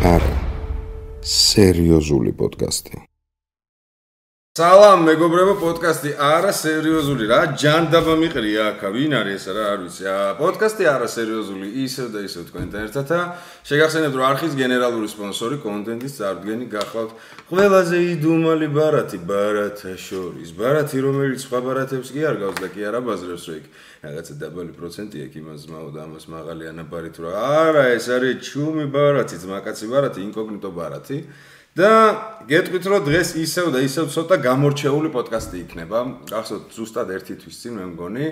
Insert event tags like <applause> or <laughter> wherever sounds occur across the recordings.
არა სერიოზული პოდკასტი სალამ მეგობრებო პოდკასტი არა სერიოზული რა. ჯანდაბა მიყრია აქ ვინ არის ეს რა არ ვიცი. პოდკასტი არა სერიოზული ისევ და ისევ თქვენთან ერთად შეგახსენებთ რომ არხის გენერალური სპონსორი კონტენტის წარდგენი გახლავთ ყველაზე იდუმალი ბარათი ბარათა შორის. ბარათი რომელიც სხვა ბარათებს კი არ გავს და კი არ აბაზრებს რომ იქ რაღაცა დაბალი პროცენტი აქვს იმას მაო და ამას მაღალი ანაბარი თუ რა. არა ეს არის ჩუმი ბარათი ძმაკაცი ბარათი ინკოგნიტო ბარათი და გეტყვით რომ დღეს ისევ და ისევ ცოტა გამორჩეული პოდკასტი იქნება. გახსოვთ ზუსტად ერთი თვის წინ მე მგონი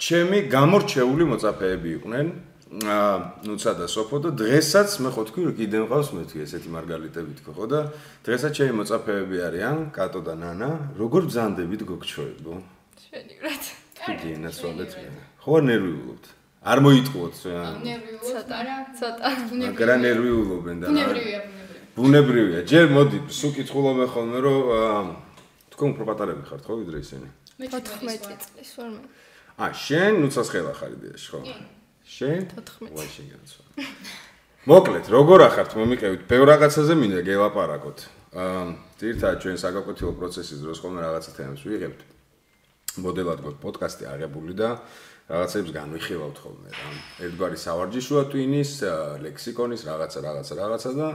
ჩემი გამორჩეული მოწაფეები იყვნენ. აა ნუცა და სოფო და დღესაც მე ხო თქვი რომ კიდე მყავს მე თქვი ესეთი მარგალიტები თქო ხო და დღესაც ჩემი მოწაფეები არიან კატო და ნანა. როგორ ბზანდებით გოგჩოებო? შენივრად. კიდე ნაცვალეთ მე. ხო ნერვიულობთ? არ მოიტყუოთ რა. ნერვიულობთ, არა, ცოტა. მაგრამ ნერვიულობენ და ნერვიულია, ბუნებრივია. ჯერ მოდი, სულ კითხულობ ხოლმე, რომ თქვენ უფრო პატარები ხართ ხო ვიდრე ისინი? მე 14 წლის ვარ მე. ა, შენ ნუცას ხელა ხარ იდეაში, ხო? შენ 14. ვაი შეგაცვა. მოკლედ, როგორ ახართ მომიყევით? ბევრ რაღაცაზე მინდა გელაპარაკოთ. აა, ძირთადად ჩვენ საგაკვეთილო პროცესის დროს ხოლმე რაღაცა თემებს ვიღებთ. მოდელად გვაქვს პოდკასტი აღებული და რაღაცებს განვიხილავთ ხოლმე რა. ერთგვარი სავარჯიშოა ტვინის, ლექსიკონის რაღაცა რაღაცა რაღაცა და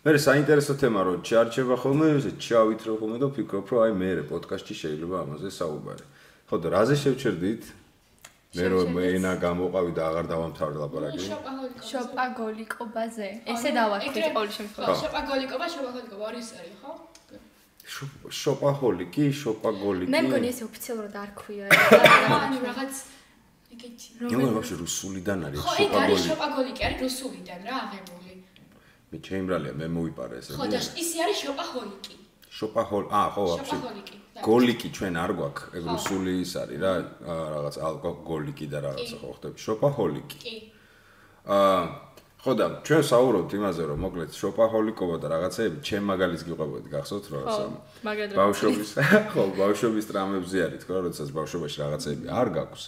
მე საინტერესო თემა რო ჩარჩება ხოლმე ესე ჩავით რო ხოლმე და ფიქრობ რომ აი მე პოდკასტში შეიძლება ამაზე საუბარი. ხო და რაზე შევჩერდით? მე რომ მენა გამოყავი და აღარ დავამთავრე ლაპარაკი შოპაგოლიკობაზე. ესე დავაკვირდი ყოველ შემთხვევაში შოპაგოლიკობა შოპაგოლიკობა არის არის ხო? შოპაჰოლიკი შოპაგოლიკი. მე მგონი ესე ოფიციალურად არ ქვია <coughs> ანუ რაღაც ეგეთი რომ მე ვაფშე რუსულიდან არის ხო ეგ არის შოპაგოლიკი არის რუსულიდან რა აღებული მე ჩემბრალია მე მოვიპარე ესე ხო და ისი არის შოპაჰოლიკი. შოპაჰოლ აა ხო ვაფშე გოლიკი ჩვენ არ გვაქვს ეგ რუსული ის არის რა რაღაც ალკოგოლიკი და რაღაცა ხო ხდები შოპაჰოლიკი. კი. აა ხო და ჩვენ საუბრობთ იმაზე რომ მოკლედ შოპაჰოლიკობა და რაღაცეები ჩემ მაგალითს გიყვებოდი გახსოვთ რა ხო ბავშვობის <laughs> ხო ბავშვობის ტრამებზე არის თქო როდესაც ბავშვობაში რაღაცეები არ გაქვს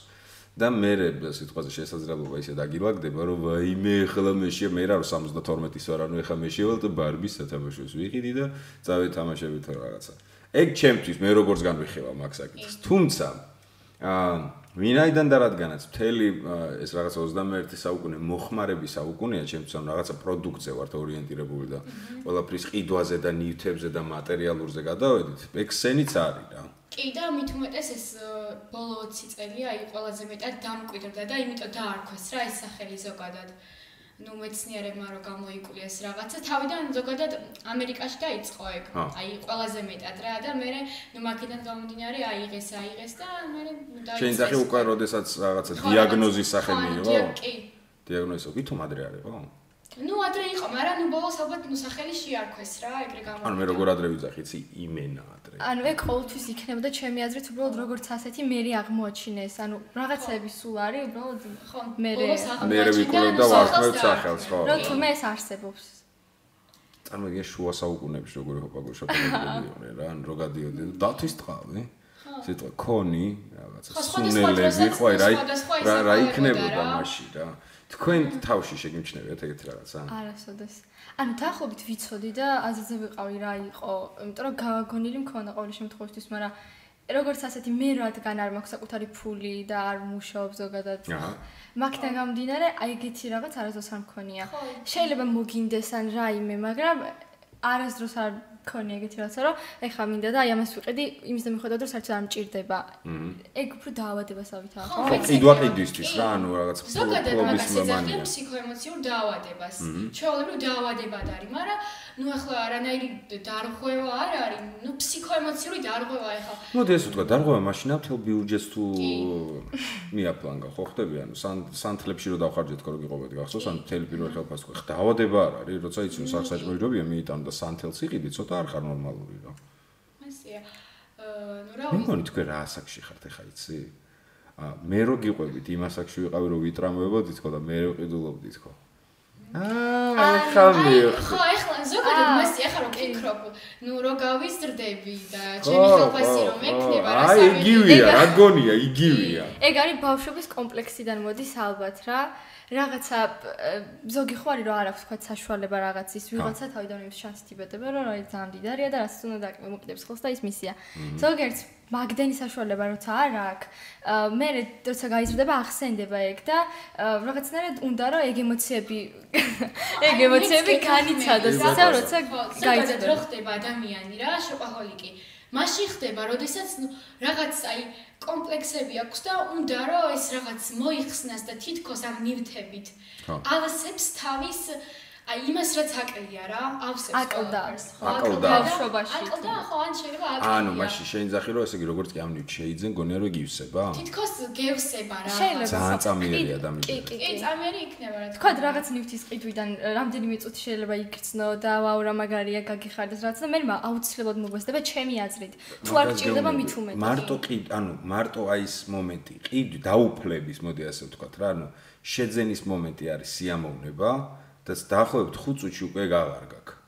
და მე სიტყვაზე შესაძლებლობა ისე დაგილაგდება რომ ვაიმე ახლა მე შე მე რა 72-ის ვარ ანუ ახლა მე შევალ და ბარბის სათამაშოს ვიყიდი და წავეთამაშები თუ რაღაცა. ეგ ჩემთვის მე როგორც განვიხილავ მაგ საკითხს. თუმცა აა ვინაიდან და რადგანაც მთელი ეს რაღაცა 21 საუკუნე მოხმარების საუკუნეა ჩემთვის ანუ რაღაცა პროდუქცია ვართ ორიენტირებული და ყველაფრის ყიდვაზე და ნივთებზე და მატერიალურზე გადავედით. ეგ სენიც არის რა. კი და მით უმეტეს ეს ბოლო 20 წელია აი ყველაზე მეტად დამკვიდრდა და იმიტომ დაარქვეს რა ეს სახელი ზოგადად ну მეცნიერებმა რო გამოიკვლიეს რაღაცა თავიდან ზოგადად ამერიკაში დაიწყო ეგ. აი ყველაზე მეტად რა და მე ნუ მაგიდან გამომდინარე აიღეს აიღეს და მე დაიწყეს შენ ძახი უკვე როდესაც რაღაცა დიაგნოზის სახელი იყო კი. დიაგნოზი ვითომ ადრე არის ხო ну ადრე იყო, მაგრამ ну ბოლოს ალბათ ну სახელი შეარქვეს რა, ეგრე გამო. ანუ მე როგორ ადრე ვიძახი, იცი, იმენა ადრე. ანუ ეგ ყოველთვის იქნებოდა ჩემი აზრით, უბრალოდ როგორც ასეთი მერი აღმოაჩინეს, ანუ რაღაცები სულ არის, უბრალოდ ხო, მე მე ვიკვლევ და ვარქმევ სახელს, ხო. რო თუმე ეს არსებობს. წარმოგიდგენ შუა საუკუნეებში როგორ ჰოპაგო შოპაგები რა, ანუ რო გადიოდი დათვის ტყავი. სიტყვა კონი, რაღაცა სუნელები, ხო, რა რა იქნებოდა მაშინ რა. თქვენ თავში შეგიმჩნევიათ ეგეთი რაღაცა? არასოდეს. ანუ თანხობით ვიცოდი და აზრზე ვიყავი რა იყო, იმიტომ რომ გაგონილი მქონდა ყოველ შემთხვევაში, მაგრამ როგორც ასეთი მე რადგან არ მაქვს საკუთარი ფული და არ მუშაობ ზოგადად. მაგთან გამდინარე, აი ეგეთი რაღაც არასდროს არ მქონია. შეიძლება მოგინდეს ან რაიმე, მაგრამ არასდროს არ ქონი ეგეთი რაღაცა რომ ეხა მინდა და აი ამას ვიყიდი იმის და მიხვდები რომ საერთოდ არ მჭირდება ეგ უფრო დაავადებასავითაა ხო ყიდვა ყიდვისთვის რა ანუ რაღაც პრობლემის მომანია ფსიქოემოციურ დაავადებას ჩვეულებრივ დაავადებად არის მაგრამ ну ახლა არანაირი დარღვევა არ არის ну ფსიქოემოციური დარღვევა ეხლა მოდი ეს ვთქვა დარღვევა მაშინა მთელ ბიუჯეტს თუ მიაპლანგა ხო ხდები ანუ სანთლებში რო დავხარჯეთ ხო რო გიყვებოდი გახსოვს ან მთელი პირველ ხელფასს ხო დაავადება არ არის როცა იცი საჭმელობია მიიტანო და სანთელს იყიდი ცოტა ცოტა არ ხარ ნორმალური რა. მასია. ნუ რა ვიცი. მე თქვენ რა ასაკში ხართ ახლა იცი? ა მე რო გიყვებით იმ ასაკში ვიყავი რომ ვიტრამებოდით ხო და მე რო ყიდულობდით ხო. აა ხამი ხო, ეხლა ზოგადად მასი ახლა რომ ფიქრობ, ნუ რო გავიზრდები და ჩემი ხელფასი რომ ექნება რა აი სამი იგივეა რა გონია იგივეა. ეგ არის ბავშვობის კომპლექსიდან მოდის ალბათ რა. რაღაცა ზოგი ხო არის რომ არ აქვს თქვა საშუალება რაღაცის ვიღაცა თავიდან იმის შანსი თიბეტება რომ რა ძალიან დიდარია და რაც უნდა დაკმოკიდებს ხოლს და ის მისია. ზოგიერთ მაგდენი საშუალება როცა არ აქვს, აა, მე როცა გაიზრდება ახსენდება ეგ და აა, რაღაცნაირად უნდა რომ ეგ ემოციები ეგ ემოციები განიცადოს ისე როცა გაიზრდება. რო ხდება ადამიანი რა, შოპაჰოლიკი. მაშინ ხდება, როდესაც ნუ რაღაც აი კომპლექსები აქვს და უნდა რომ ეს რაღაც მოიხსნას და თითქოს ამ ნივთებით ავსებს თავის აი იმას რაც აკლია რა, ავსებს აკლდა. აკლდა. და- ბავშვობაში აკლდა, ხო, ან შეიძლება აკლია. ანუ მაშინ შეინძახი რომ ესე იგი როგორც კი ამ ნივთი შეიძენ გონია რომ იგივსება თითქოს გევსება რა. შეიძლება ძალიან წამიერი კი, ადამიანი. კი, კი, კი, კი. წამერი იქნება რა. თქვა რაღაც ნივთის ყიდვიდან э, რამდენიმე წუთი შეიძლება იგრძნო და ვაუ რა მაგარია გაგიხარდეს რაღაც და მე აუცილებლად მოგვესდება ჩემი აზრით. თუ არ გჭირდება მით უმეტი. მარტო ყი ანუ მარტო აი ეს მომენტი ყიდვი დაუფლების მოდი ასე ვთქვათ რა ანუ შეძენის მომენტი არის სიამოვნება და დაახლოებით 5 წუთში უკვე აღარ გაქვს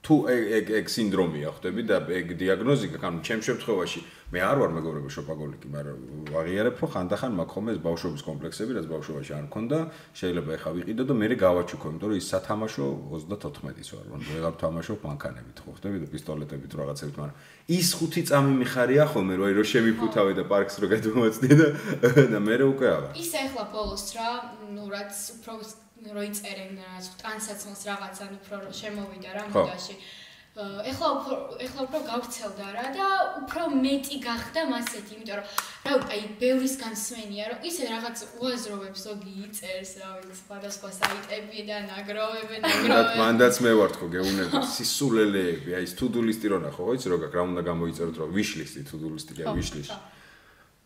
თუ ეგ ეგ სინდრომია ხვდები და ეგ დიაგნოზი გაქვს ანუ ჩემ შემთხვევაში მე არ ვარ მეგობრებო შოპაგოლიკი მაგრამ ვაღიარებ რომ ხანდახან მაქვს ხოლმე ეს ბავშვობის კომპლექსები რაც ბავშვობაში არ მქონდა შეიძლება ეხა ვიყიდო და მე გავაჩუქო იმიტომ რომ ის სათამაშო 34-ის ვარ რომ ვეღარ თამაშობ მანქანებით ხო ხვდები და პისტოლეტებით რაღაცებით მაგრამ ის ხუთი წამი მიხარია ხოლმე რომ აი რომ შემიფუთავე და პარკს რო გადმოვაწდი და და მე უკვე აღარ. ის ახლა ბოლოს რა, ნუ რაც უფრო რო იწერენ რაც ტანსაცმელს რაღაც ან უფრო რო შემოვიდა რა მოდაში. ეხლა უფრო ეხლა უფრო გავრცელდა რა და უფრო მეტი გახდა მასეთი, იმიტომ რომ რა ვიცი, აი ბევრისგან სვენია, რომ ისე რაღაც უაზროვებს ზოგი იწერს, რა ვიცი, სხვადასხვა საიტებიდან აგროვებენ, <laughs> აგროვებენ. მანდაც მე ვარ თქო გეუნები სისულელეები. აი to-do list-ი რო ნახო ხო იცი რო გაქვს რა უნდა გამოიწეროთ რო wish list-ი to-do list-ი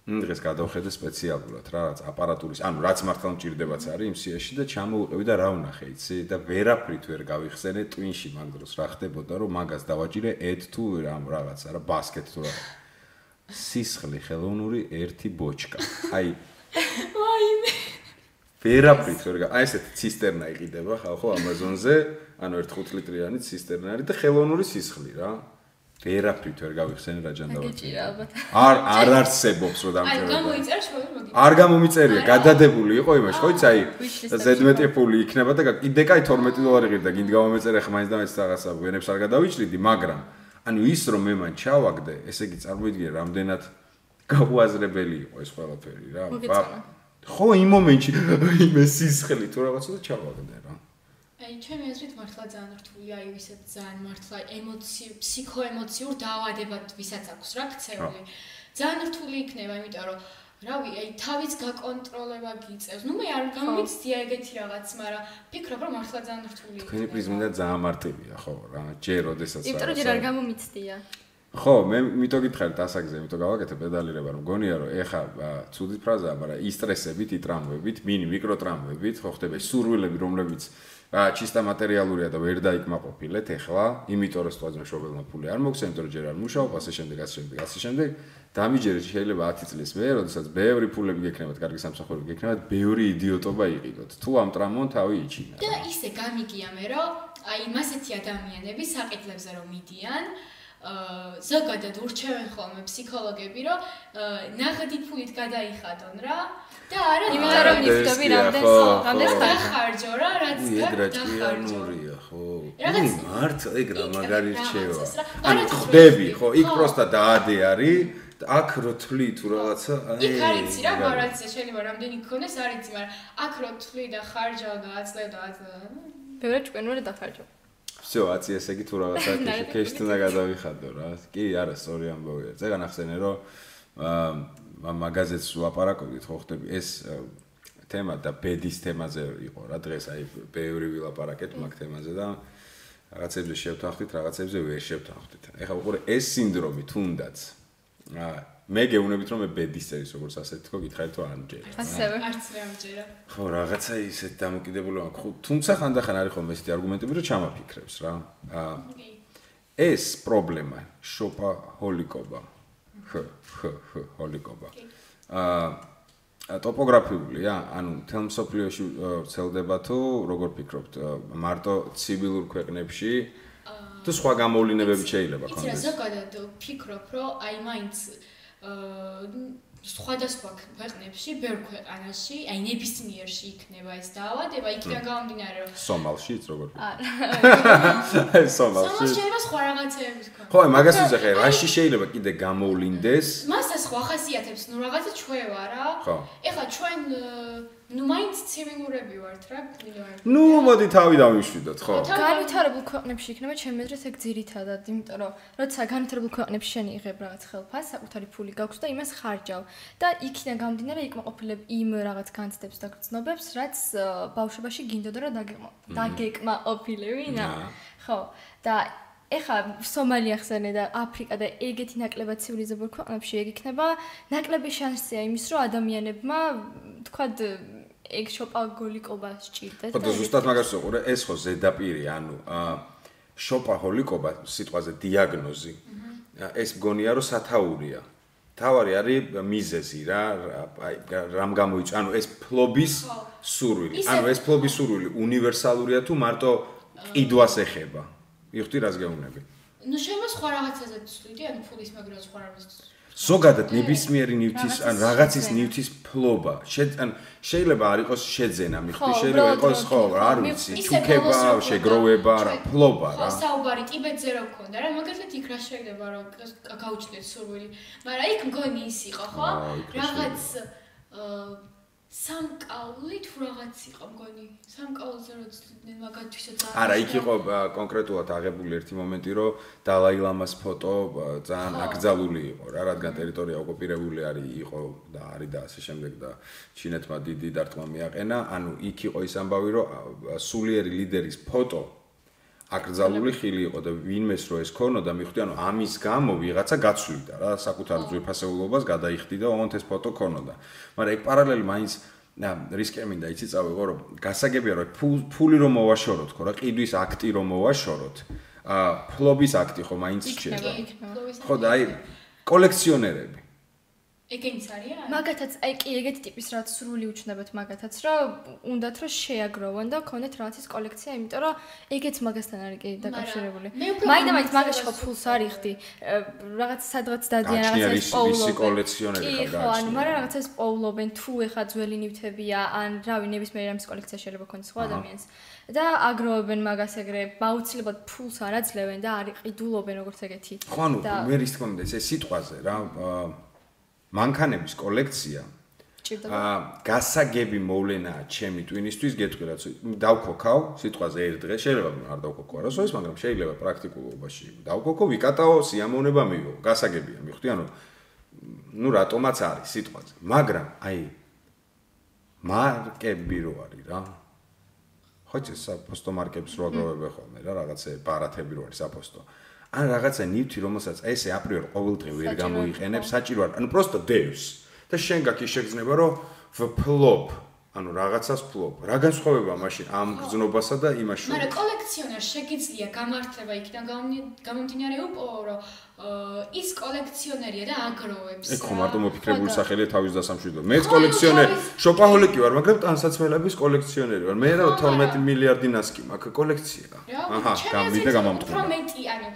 დღეს გადავხედე სპეციალურად რა რაც აპარატურის ანუ რაც მართლა მჭირდებაც არის იმ სიაში და ჩამოვიყევი და რა ვნახე იცი და ვერაფრით ვერ გავიხსენე twin-ში მაგ დროს რა ხდებოდა რომ მაგას დავაჭირე add to რამ რაღაცა რა basket თუ რა. სისხლი ხელოვნური ერთი ბოჩკა. აი. ვაიმე. ვერაფრით ვერ გა აი ესეთი ცისტერნა იყიდება ხალხო ამაზონზე ანუ 1.5 ლიტრიანი ცისტერნა არის და ხელოვნური სისხლი რა ვერაფრით ვერ გავიხსენე რა ალბათ. არ <laughs> არ არსებობს რომ აი დამჭერება გამოიწერა შოუ მოდი. არ გამომიწერია გადადებული იყო იმაში ხო იცი აი ზედმეტი ფული იქნება და კიდე კაი 12 დოლარი ღირდა გინდა გამომეწერე ხა მაინც და მაინც რაღაცა ვენებს არ გადავიჭრიდი მაგრამ ანუ ის რომ მე მან ჩავაგდე ესე იგი წარმოიდგინე რამდენად გაუაზრებელი იყო ეს ყველაფერი რა ხო იმ მომენტში <gasps> იმე სისხლი თუ რაღაცა და ჩავაგდე რა აი, ჩემი აზრით მართლა ძალიან რთულია, აი ვისაც ძალიან მართლა ემოცი, ფსიქოემოციურ დაავადებად ვისაც აქვს რა ქცეული. ძალიან რთული იქნება, იმიტომ რომ რავი, აი თავის გაკონტროლება გიწევს. ნუ მე არ გამიცდია ეგეთი რაღაც, მაგრამ ფიქრობ რომ მართლა ძალიან რთული თქვენი პრიზმიდან ძალიან მარტივია ხო რა ჯერ როდესაც იმიტომ რომ ჯერ არ გამომიცდია. ხო, მე მითო გითხარით ასაგზე, იმიტომ გავაკეთე პედალირება, რომ გონია რომ ეხა ცუდი ფრაზაა, მაგრამ ისტრესებით, იტრამვებით, მინი მიკროტრამვებით, ხო ხდება სურვილები, რომლებიც ა ჩისტა მატერიალურია და ვერ დაიკმაყოფილეთ ეხლა, იმიტომ რომ სწორედ მშობელმა ფული არ მოგცემ, იმიტომ რომ ჯერ არ მუშაობ, ასე შემდეგ, ასე შემდეგ, ასე შემდეგ. დამიჯერე შეიძლება 10 წლის მე, როდესაც ბევრი ფულები გექნებათ, კარგი სამსახურები გექნებათ, ბევრი იდიოტობა იყიდოთ. თუ ამ ტრამონ თავი იჩინა. და ისე გამიგია მე რომ აი მასეთი ადამიანები საყიდლებზე რომ მიდიან აა ზოგადად ურჩევენ ხოლმე ფსიქოლოგები რომ ნაღდი ფულით გადაიხადონ რა და არა იმიტომ რომ ეს ნიფტები კი, რამდენს ხო, რამდენს ხო. ხარ. დახარჯო რა რაც უი, ეგ რა გაქვს დახარჯო ჭკვიანურია, ხო? რაღაც უი, მართლა ეგ რა იქ მაგარი რაღაცას რჩევა. რა. ანუ არა თუ ხდები, ხო, იქ ხო. პროსტა დაადე არის და აქ რო თვლი თუ რაღაცა, აი. იქ არ იცი რა მაგარი. ბარაცია შეიძლება რამდენი გქონდეს არ იცი მაგრამ აქ რო თვლი და ხარჯავ და აწლევ და აწლევ ბევრი ჭკვენური დახარჯო. всё, აცი ესე იგი თუ რაღაცა ნარკვევი <laughs> კეშ უნდა გადავიხადო რა. კი, არა, სწორი ამბავია. ზეგან ახსენე რომ აა მაგაზეთს ვლაპარაკობდით, ხო ხდები ეს აა, თემა და ბედის თემაზე იყო რა დღეს აი ბევრი ვილაპარაკეთ მაგ თემაზე და რაღაცებზე შევთანხმდით, რაღაცებზე ვერ შევთანხმდით. ეხლა უყურე ეს სინდრომი თუნდაც აა მე გეუბნებით რომ მე ბედის წერის როგორც ასეთი თქო გითხარით თუ არ მჯერა. ასევე. არც მე ამჯერა ხო, რაღაცა ისეთ დამოკიდებულება ხო, თუმცა ხანდახან არის ხოლმე ესეთი არგუმენტები, რომ ჩამაფიქრებს რა. აა ეს პრობლემა შოპა ხ, ხ, ხ, ჰოლიკობა. აა ტოპოგრაფიულია, ანუ თელ მსოფლიოში ვრცელდება თუ როგორ ფიქრობთ, მარტო ცივილურ ქვეყნებში თუ სხვა გამოვლინებები შეიძლება იცი რა ზოგადად ფიქრობ რომ აი მაინც აა სხვადასხვა ქვეყნებში, ბევრ ქვეყანაში, აი ნებისმიერში იქნება ეს დაავადება, იქიდან გამომდინარე რომ სომალშიც როგორ? არა სომალში. სამას შეიძლება სხვა რაღაცეების ქონა. ხო, აი მაგას ვიზახე, რაში შეიძლება კიდე გამოვლინდეს? მასას ხო ახასიათებს, ნუ რაღაცა ჩვევა რა. ხო. ეხლა ჩვენ აა, ნუ მაინც ცივილურები ვართ რა, ნუ მოდი თავი დავიშვიდოთ, ხო? განვითარებულ ქვეყნებში იქნება ჩემი აზრით ეგ ძირითადად, იმიტომ რომ როცა განვითარებულ ქვეყნებში შენ იღებ რაღაც ხელფას, საკუთარი ფული გაქვს და იმას ხარჯავ და იქიდან გამომდინარე იქმოყოფილებ იმ რაღაც განცდებს და გრძნობებს, რაც აა, ბავშვობაში გინდოდა რომ დაგეკმა დაგეკმაყოფილებინა. ხო. და ეხა სომალი ახსენე და აფრიკა და ეგეთი ნაკლებად ცივილიზებულ ქვეყნებში ეგ იქნება ნაკლები შანსია იმის რომ ადამიანებმა თქვათ ეგ შოპაგოლიკობა სჭირდეთ. ხო და ზუსტად მაგას ვიყურე, ეს ხო ზედაპირი, ანუ შოპაჰოლიკობა სიტყვაზე დიაგნოზი. ეს მგონია რომ სათაურია. თავარი არის მიზეზი რა, აი რამ გამოიწვა, ანუ ეს ფლობის სურვილი. ანუ ეს ფლობის სურვილი უნივერსალურია თუ მარტო ყიდვას ეხება. მიხვდი რას გეუბნები? ნუ შეიძლება სხვა რაღაცაზე ვცვლიდი, ანუ ფულის მაგრა სხვა რაღაცაზე. ზოგადად ნებისმიერი ნივთის ან რაღაცის ნივთის ფლობა. შე- ან შეიძლება არ იყოს შეძენა, მიხვდი, ხო, შეიძლება იყოს ხო, არ ხო, ვიცი, ჩუქება, შეგროვება, რა, ფლობა ხო, რა. საუბარი ტიბეტზე რო ქონდა რა, მაგალითად იქ რა შეიძლება რომ გ- გაუჩნდეთ სურვილი. მაგრამ იქ მგონი ის იყო, ხო? რა რაღაც აა სამკაული თუ რაღაც იყო მგონი. სამკაულზე რო ცდილდნენ მაგათვისაც არა, იქ იყო კონკრეტულად აღებული ერთი მომენტი, რომ დალაი ლამას ფოტო ძალიან აკრძალული იყო რა, რადგან ტერიტორია ოკუპირებული არის, იყო და არის და ასე შემდეგ და ჩინეთმა დიდი დარტყმა მიაყენა, ანუ იქ იყო ის ამბავი, რომ სულიერი ლიდერის ფოტო აკრძალული ხილი იყო და ვინმეს რო ეს ქონოდა, მიხვდი, ანუ ამის გამო ვიღაცა გაცვლიდა რა, საკუთარ ძვირფასეულობას გადაიხდი და ოღონდ ეს ფოტო ქონოდა. მაგრამ ეგ პარალელი მაინც და რისკი მინდა იცი წავიღო რომ გასაგებია რომ ფუ- ფული რომ მოვაშოროთ ხო რა ყიდვის აქტი რომ მოვაშოროთ ა ფლობის აქტი ხო მაინც იქნება. ხო და აი კოლექციონერები ეგენიც არის? მაგათაც აი კი ეგეთი ტიპის რაც სრული უჩნდებათ მაგათაც რომ უნდათ რომ შეაგროვონ და ქონდეთ რაღაცის კოლექცია, იმიტომ რომ ეგეც მაგასთან არის კი დაკავშირებული. მე უფრო მაინდა მაინც მაგაში ხო ფულს ვფიქრობ. არიხდი. ა, რაღაც სადღაც დადიან გაჩნია რაღაცას რის- პოულობენ. რისი კოლექციონერი კი, ხარ ხო, ანუ მაგრამ რაღაცას პოულობენ თუ ეხა ძველი ნივთებია, ან რავი ნებისმიერი ამის კოლექცია შეიძლება ქონდეს სხვა ადამიანს. და აგროვებენ მაგას ეგრე, აუცილებლად ფულს არ აძლევენ და არ იყიდულობენ როგორც ეგეთი. ხო ანუ და მე რის თქმა უნდა ეს სიტყვაზე რა ა, მანქანების კოლექცია აა გასაგები მოვლენაა ჩემი ტვინისთვის გეტყვი რაც დავქოქავ სიტყვაზე ერთ დღე შეიძლება არ დავქოქო არასოდეს მაგრამ შეიძლება პრაქტიკულობაში დავქოქო ვიკატაო სიამოვნება მივიღო გასაგებია მიხვდი ანუ ну რატომაც არის სიტყვაზე. მაგრამ აი მარკები რო არის რა. ხო ეს საფოსტო მარკებს რო აგროვებენ ხოლმე რა რაღაცე ბარათები რო არის საფოსტო ან რაღაცა ნივთი რომელსაც ესე აპრიორ ყოველდღე ვერ გამოიყენებს ხო. საჭირო არ ანუ პროსტო დევს და შენ გაქვს შეგრძნება რომ ვფლობ ანუ რაღაცას ფლობ რა განსხვავება მაშინ ამ გზნობასა და იმას მაგრამ შორის კოლექციონერს შეგიძლია გამართლება იქიდან გამომდინ- გამომდინარე უპო რომ ის კოლექციონერია და აგროვებს. ეგ ხო მარტო მოფიქრებული სახელია თავის დასამშვიდო. მეც კოლექციონერი, შოპაჰოლიკი ვარ, მაგრამ ტანსაცმელების კოლექციონერი ვარ. მე რა ხო, 12 მაგრამ- მილიარდი ნასკი მაქვს კოლექცია. აჰა, გამვიდა აზრით, უფრო მეტი, ანუ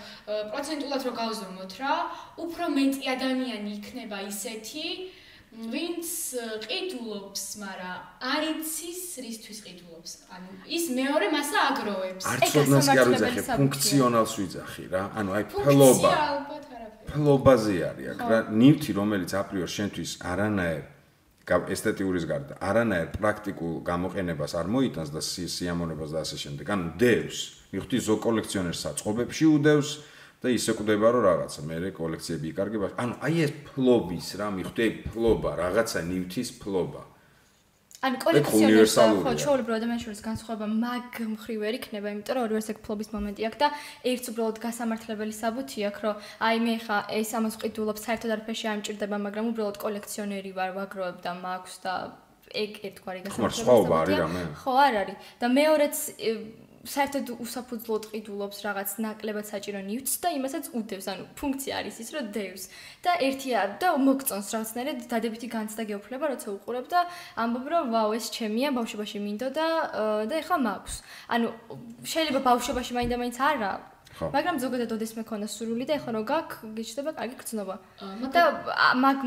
პროცენტულად რო გავზომოთ რა, უფრო მეტი ადამიანი იქნება ისეთი, ვინც ყიდულობს, მაგრამ არ იცის რისთვის ყიდულობს. ანუ ის მეორე მასა აგროვებს. არც ოდნას კი არ ვიძახე, ფუნქციონალს ვიძახი რა. ანუ აი ფლობა. ფლობაზე არის აქ რა. ნივთი, რომელიც აპრიორ შენთვის არანაირ ესთეტიურის გარდა, არანაირ პრაქტიკულ გამოყენებას არ მოიტანს და სი- სიამოვნებას და ასე შემდეგ. ანუ დევს. მიხვდი ზოგ კოლექციონერს საწყობებში უდევს და ისე კვდება რომ რაღაცა მე კოლექციები იკარგება. ანუ აი ეს ფლობის რა, მიხვდი ფლობა, რაღაცა ნივთის ფლობა. ან კოლექციონერს ხო ჩაოლებრო ადამიანის შორის განსხვავება მაგ მხრივ ვერ იქნება, იმიტომ რომ ორივეს ეგ ფლობის მომენტი აქვს და ერთს უბრალოდ გასამართლებელი საბუთი აქვს, რომ აი მე ხა ეს ამას ყიდულობს საერთოდ არ მჭირდება, მაგრამ უბრალოდ კოლექციონერი ვარ, ვაგროვებ და მაქვს და ეგ ერთგვარი ხო, მაგრამ სხვაობა არის რამე? ხო, არ არის. და მეორეც საერთოდ უსაფუძვლოდ ყიდულობს რაღაც ნაკლებად საჭირო ნივთს და იმასაც უდევს, ანუ ფუნქცია არის ის, რომ დევს. და ერთია და მოგწონს რაღაცნაირად დადებითი განცდა გეუფლება, როცა უყურებ და ამბობ რომ ვაუ, ეს ჩემია, ბავშვობაში მინდოდა აა, და ეხლა მაქვს. ანუ შეიძლება ბავშვობაში მაინდა მაინც არა. მაგრამ ზოგადად ოდეს მექონა სურვილი და ეხლა რო გაქვს, გიჩნდება კარგი გრძნობა. და მაგ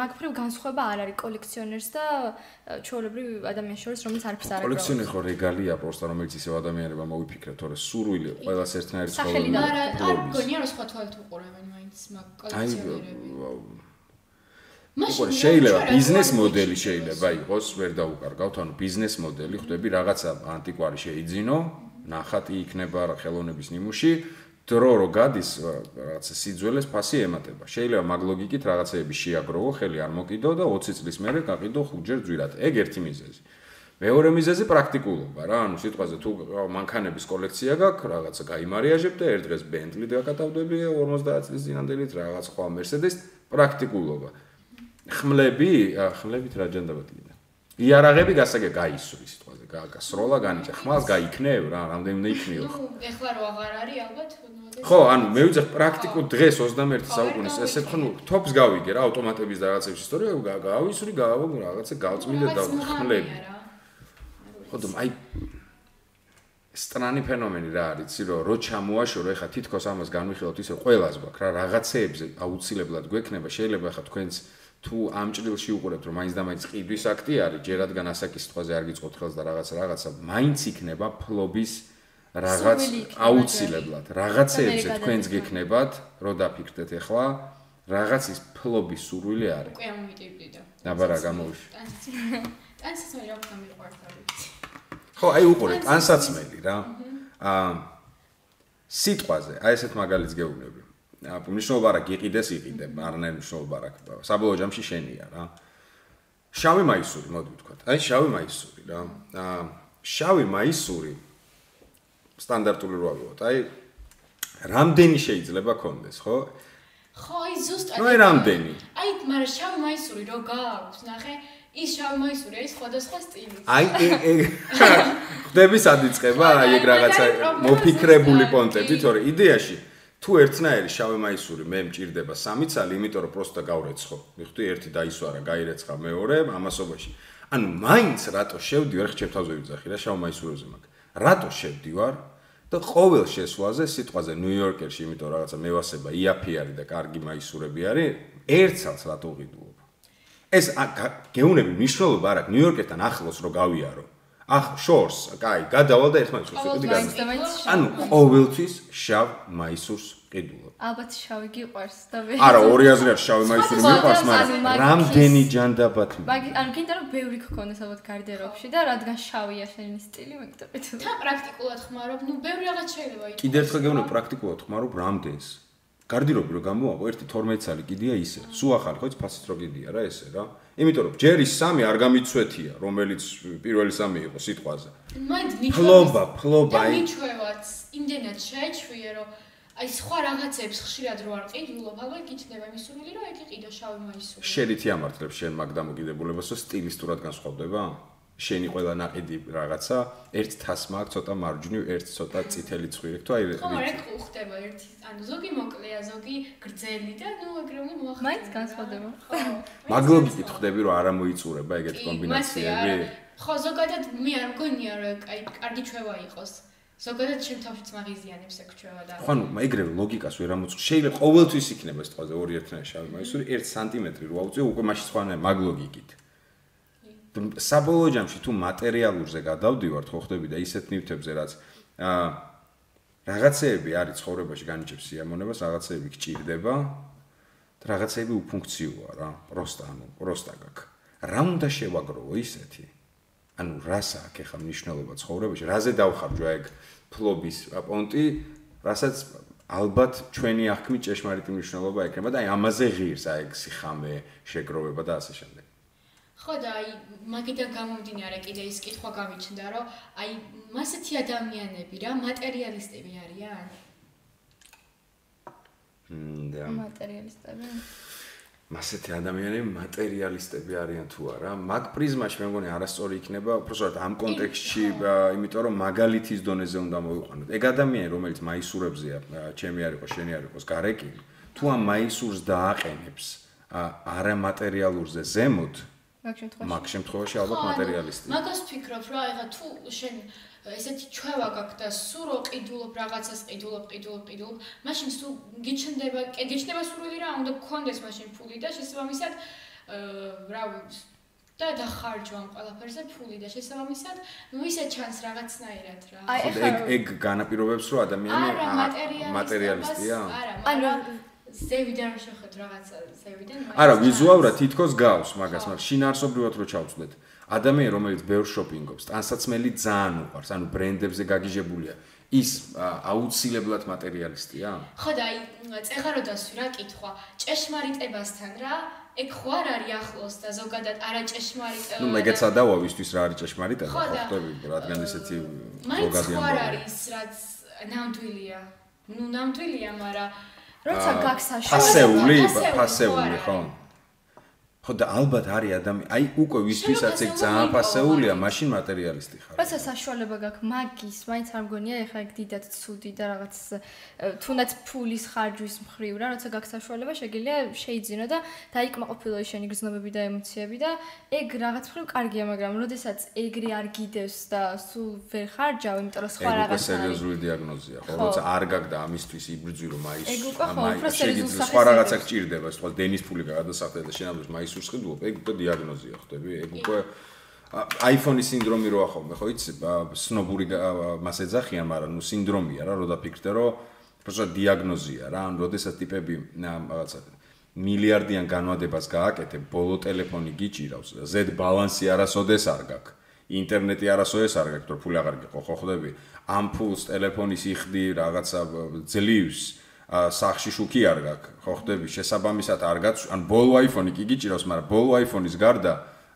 მაგ მხრივ განსხვავება არ არის კოლექციონერს და ჩვეულებრივ ადამიანს შორის, რომელიც არაფერს არ კოლექციონერი ხო რეგალია პროსტა რომელიც ისევ ადამიანებმა მოიფიქრეთ, თორე სურვილი ყველას ერთნაირი სახელი და- არ მგონია რომ სხვა თვალით უყურებენ მაინც მაგ კოლექციონერები. მაშინ შეიძლება ბიზნეს მოდელი შეიძლება იყოს, ვერ დაუკარგავთ, ანუ ბიზნეს მოდელი ხვდები რაღაცა ანტიკვარი შეიძინო, ნახატი იქნება რა ხელოვნების ნიმუში, დრო რო გადის რაღაცა სიძველეს ფასი ემატება. შეიძლება მაგ ლოგიკით რაღაცეები შეაგროვო, ხელი არ მოკიდო და 20 წლის მერე გაყიდო ხუთჯერ ძვირად. ეგ ერთი მიზეზი. მეორე მიზეზი პრაქტიკულობა რა, ანუ სიტყვაზე თუ მანქანების კოლექცია გაქვს, რაღაცა გაიმარიაჟებ და ერთ დღეს Bentley დაკატავდები 50 წლის წინანდელით, რაღაც სხვა Mercedes პრაქტიკულობა. ხმლები, ხმლებით რა ჯანდაბად იქნება. იარაღები გასაგე გაისური სიტყვაზე, გასროლა განიჭა, ხმალს გაიქნევ რა, რამდენი უნდა იქნიო. ნუ ეხლა რო აღარ არის ალბათ ხო, ანუ მე ვიძახ პრაქტიკულ დღეს 21 საუკუნის ესე ხო ნუ თოფს გავიგე რა, ავტომატების და რაღაცების ისტორია გა- გავისური, გავაგო რაღაცა გავწმინდა და ხმლები. ხო და აი სტრანი ფენომენი რა არის, იცი რომ რო ჩამოაშორო, ეხა თითქოს ამას განვიხილოთ ისე ყველას გვაქვს რა, რაღაცეებზე აუცილებლად გვექნება, შეიძლება ეხა თქვენც თუ ამ ჭრილში უყურებთ რომ მაინც და მაინც ყიდვის აქტი არის, ჯერ რადგან ასაკის სიტყვაზე არ გიწყოთ ხელს და რაღაცა რაღაცა, მაინც იქნება ფლობის რაღაც აუცილებლად. რაღაცეებზე და თქვენც გადაგიხმარ. გექნებათ, რო დაფიქრდეთ ეხლა, რაღაცის ფლობის სურვილი არის. უკვე ამომიტივდიდა. აბა რა გამოვიშვი. ტანსიც მე რა არ ვიცი. ხო, აი უყურე, ტანსაცმელი რა. აა სიტყვაზე, აი ესეთ მაგალითს გეუბნები. მნიშვნელობა რა გიყიდეს იყიდე, არანაირ მნიშვნელობა რა. საბოლოო ჯამში შენია რა. შავი მაისური, მოდი ვთქვათ. აი შავი მაისური რა. აა შავი მაისური სტანდარტული რო ავიღოთ. აი რამდენი შეიძლება კონდეს, ხო? ხო, აი ზუსტად. ნუ აი რამდენი? აი, მაგრამ შავი მაისური რო გააქვს, ნახე, ის შავი მაისური არის სხვადასხვა სტილი. აი ეგ ეგ ხდები სად იწყება აი ეგ რაღაცა მოფიქრებული პონტები, თორე იდეაში თუ ერთნაირი შავი მაისური მე მჭირდება სამი ცალი, იმიტომ რომ პროსტა გავრეცხო. მიხდი ერთი დაისვარა, გაირეცხა მეორე ამასობაში. ანუ მაინც რატო შევდივარ ხჭებ თავზე ვიძახი რა შავ მაისურზე მაგ. რატო შევდივარ? და ყოველ შესვლაზე სიტყვაზე ნიუ-იორკერში, იმიტომ რაღაცა მევასება იაფი არის და კარგი მაისურები არის, ერთსაც რატო ვყიდულობ? ეს გეუნები მნიშვნელობა არ აქვს ნიუ-იორკერთან ახლოს რო გავიარო. ახ შორს, კაი, გადავალ და ერთმანეთს ვიყიდი მაინც და გადი. მაინც ანუ ყოველთვის შავ მაისურს ყიდულობ. ალბათ შავი გიყვარს და მე არა, ორი აზრი არის შავი მაისური მიყვარს, და მაგრამ რამდენი ქის- ჯანდაბათ მაგ ანუ გინდა რომ ბევრი გქონდეს ალბათ გარდერობში და რადგან შავია შენი სტილი მე გიტყვით თან პრაქტიკულად ხმარობ, ნუ ბევრი რაღაც შეიძლება იყოს. კიდევ ერთხელ გეუბნები პრაქტიკულად ხმარობ რამდენს. გარდირობი რო გამოაყო, ერთი 12 წელი კიდია ისე. სულ ახალი ხო, ფასით რო კიდია რა ესე რა. იმიტომ რომ ჯერ ის სამი არ გამიცვეთია, რომელიც პირველი სამი იყო სიტყვაზე. მაინც ნიჩვევას- ფლობა, ფლობა, და აი. ნიჩვევაც იმდენად შეეჩვია, რომ აი სხვა რაღაცებს ხშირად რო არ ყიდულობ, ალბათ გიჩნდება მისურვილი, რომ ეგ იყიდო შავი მაისური. შენითი ამართლებს შენ მაგ დამოკიდებულებას, რომ სტილისტურად განსხვავდება? შენი ყველა ნაყიდი რაღაცა, ერთ თასმა აქვს ცოტა მარჯვნივ, ერთ ცოტა წითელი ცხვირი, თუ აი ხო, მაგრამ ეგ ხდება ერთი, ანუ ზოგი მოკლეა, ზოგი გრძელი და ნუ ეგრე უნდა მოახდინო. მაინც განსხვავდება. <laughs> ხო. მაგ <laughs> ლოგიკით ხდები, რომ არ ამოიწურება ეგეთი კი, კომბინაციები? ხო, ზოგადად მე არ მგონია რომ აი კარგი ჩვევა იყოს. ზოგადად ჩემ თავშიც მაგიზიანებს ეგ ჩვევა და ხო, ანუ ეგრევე ლოგიკას ვერ ამოწ. შეიძლება ყოველთვის იქნება სიტყვაზე ორი ერთნაირი შავი მაისური, 1 სანტიმეტრი რო აუწიო, უკვე მაშინ სხვანაირ მაგ ლოგიკით. საბოლოო ჯამში თუ მატერიალურზე გადავდივართ, ხო ხდები და ისეთ ნივთებზე, რაც აა რაღაცეები არის ცხოვრებაში განიჭებს სიამონებას, რაღაცეები გჭირდება და რაღაცეები უფუნქციოა რა, პროსტა, ანუ პროსტა გაქვს. რა უნდა შევაგროვო ისეთი? ანუ რას აქვს ახლა მნიშვნელობა ცხოვრებაში? რაზე დავხარჯო ეგ ფლობის პონტი, რასაც ალბათ ჩვენი აღქმით ჭეშმარიტი მნიშვნელობა ექნება და აი ამაზე ღირს აი ეგ სიხამე, შეგროვება და ასე შემდეგ. ხო და აი მაგიდან გამომდინარე კიდე ის კითხვა გამიჩნდა რომ აი მასეთი ადამიანები რა მატერიალისტები არიან? მმ და მატერიალისტები მასეთი ადამიანები მატერიალისტები არიან თუ არა? მაგ პრიზმაში მე მგონი არასწორი იქნება, უბრალოდ ამ კონტექსტში, იმიტომ რომ მაგალითის დონეზე უნდა მოვიყვანოთ. ეგ ადამიანი, რომელიც მაისურებზეა, ჩემი არ იყოს, შენი არ იყოს, გარეკილი, თუ ამ მაისურს დააყენებს არა მატერიალურზე ზემოთ, მაგ შემთხვევაში მაგ შემთხვევაში ალბათ მატერიალისტი. მაგას ვფიქრობ, რა, ეხა თუ შენ ესეთი ჩვევა გაქვს და სულ რო ყიდულობ რაღაცას, ყიდულობ, ყიდულობ, ყიდულობ, მაშინ სულ გიჩნდება, გიჩნდება სრული რა, უნდა გქონდეს მაშინ ფული და შესაბამისად აა რა და დახარჯო ამ ყველაფერზე ფული და შესაბამისად, ნუ ისე ჩანს რაღაცნაირად რა. აი ეგ ეგ განაპირობებს რომ ადამიანი მატერიალისტია? არა, მაგრამ ზევიდან შეხედ რაღაცა ზევიდან? არა ვიზუალურად თითქოს გავს მაგას მაგრამ შინაარსობრივად რო ჩავწვდეთ ადამიანი რომელიც ბევრ შოპინგობს ტანსაცმელი ძალიან უყვარს ანუ ბრენდებზე გაგიჟებულია ის აუცილებლად მატერიალისტია. ხო და აი წეხარო დასვი რა კითხვა ჭეშმარიტებასთან რა? ეგ ხო არ არის ახლოს და ზოგადად არა ჭეშმარიტება ნუ მეგეც ადავა ვისთვის რა არის ჭეშმარიტება ხო ხტები რადგან ესეთი ზოგადად არ არის რაც ნამდვილია. ნუ ნამდვილია მაგრამ როცა გაქვს საშუალება ფასეული. ფასეული ხო ხო და ალბათ არის ადამიანი, აი უკვე ვისთვისაც ეგ ძალიან ფასეულია, მაშინ მატერიალისტი ხარ. როცა საშუალება გაქვს მაგის, მაინც არ მგონია ეხლა ეგ დიდად ცუდი და რაღაც თუნდაც ფულის ხარჯვის მხრივ რა, როცა გაქვს საშუალება, შეგიძლია შეიძინო და დაიკმაყოფილო შენი გრძნობები და ემოციები და ეგ რაღაც მხრივ კარგია, მაგრამ როდესაც ეგრე არ გიდევს და სულ ვერ ხარჯავ, იმიტომ რომ სხვა რაღაც არის. ეგ სერიოზული დიაგნოზია, ხო, როცა არ გაგდა ამისთვის იბრძვი რომ მაის ეგ უკვე ხო, უფრო სერიოზული სხვა რაღაცა გჭირდება, სხვა დენის ფული გადასახდა და შენ ამბობ მაის ისურს ხედულობ, ეგ უკვე დიაგნოზია ხდები, ეგ უკვე iPhone-ის სინდრომი როა ხოლმე, ხო იცი, სნობური მას ეძახიან, მაგრამ ნუ სინდრომია რა, რო დაფიქრდე, რომ პროცესა დიაგნოზია რა, ან როდესაც ტიპები რაღაცა მილიარდიან განვადებას გააკეთებ, ბოლო ტელეფონი გიჭირავს, Z ბალანსი არასოდეს არ გაქვს. ინტერნეტი არასოდეს არ გაქვს, თორე ფული აღარ გიყო, ხო ხვდები? ამ ფულს ტელეფონის იხდი რაღაცა ძლივს, სახში შუქი არ გაქვს. ხო ხდები, შესაბამისად არ გაქვს, ან ბოლო iPhone-ი კი გიჭირავს, მაგრამ ბოლო iPhone-ის გარდა